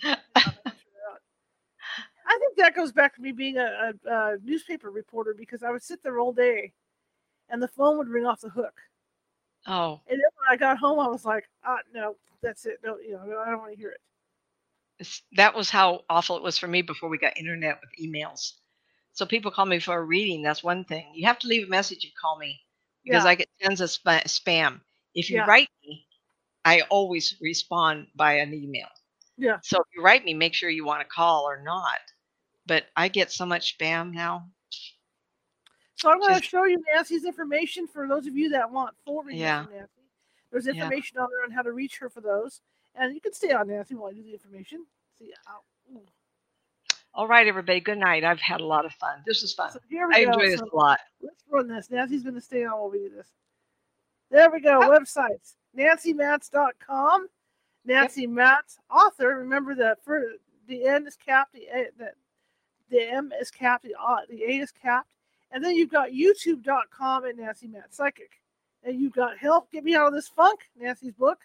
I think that goes back to me being a, a, a, newspaper reporter because I would sit there all day, and the phone would ring off the hook. Oh. And then when I got home, I was like, "Ah, no, that's it. No, you know, I don't want to hear it." that was how awful it was for me before we got internet with emails. So people call me for a reading. That's one thing. You have to leave a message and call me because yeah. I get tons of spam. If you yeah. write me, I always respond by an email. Yeah. So if you write me, make sure you want to call or not. But I get so much spam now. So I'm going to show you Nancy's information for those of you that want full readings yeah. Nancy. There's information yeah. on there on how to reach her for those. And you can stay on Nancy while I do the information. See, Ow. All right, everybody. Good night. I've had a lot of fun. This is fun. So here we I go. enjoy this a lot. Let's run this. Nancy's going to stay on while we do this. There we go. Oh. Websites nancymatz.com. Nancy yep. Matz, author. Remember that for the N is capped, the, a, the, the M is capped, the, uh, the A is capped. And then you've got youtube.com and Nancy Matz Psychic. And you've got Help Get Me Out of This Funk, Nancy's book.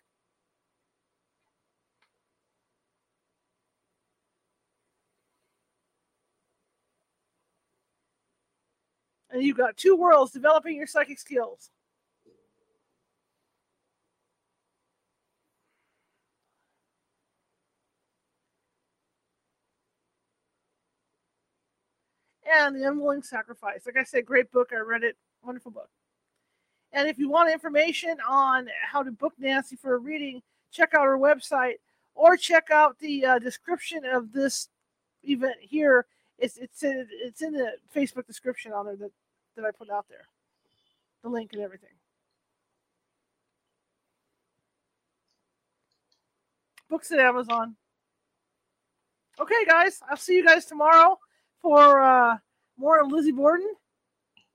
and you've got two worlds developing your psychic skills. And The Unwilling Sacrifice. Like I said, great book. I read it. Wonderful book. And if you want information on how to book Nancy for a reading, check out her website or check out the uh, description of this event here. It's it's in, it's in the Facebook description on there that that I put out there. The link and everything. Books at Amazon. Okay, guys, I'll see you guys tomorrow for uh, more of Lizzie Borden.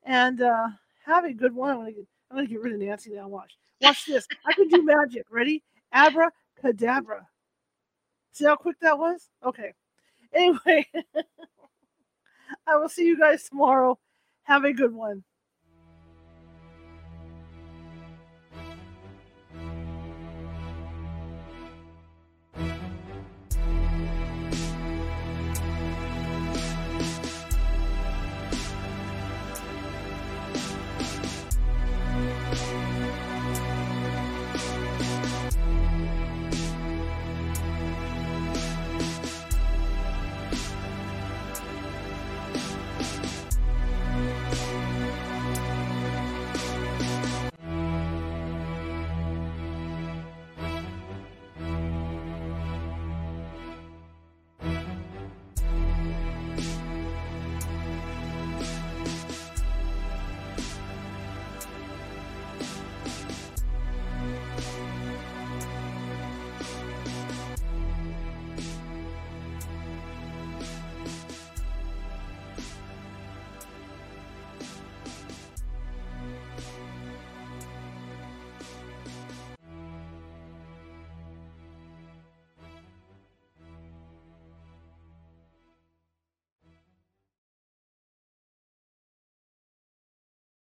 And uh, have a good one. I'm gonna get I'm gonna get rid of Nancy now. Watch. Watch this. I can do magic. Ready? Abracadabra. See how quick that was? Okay. Anyway, I will see you guys tomorrow. Have a good one.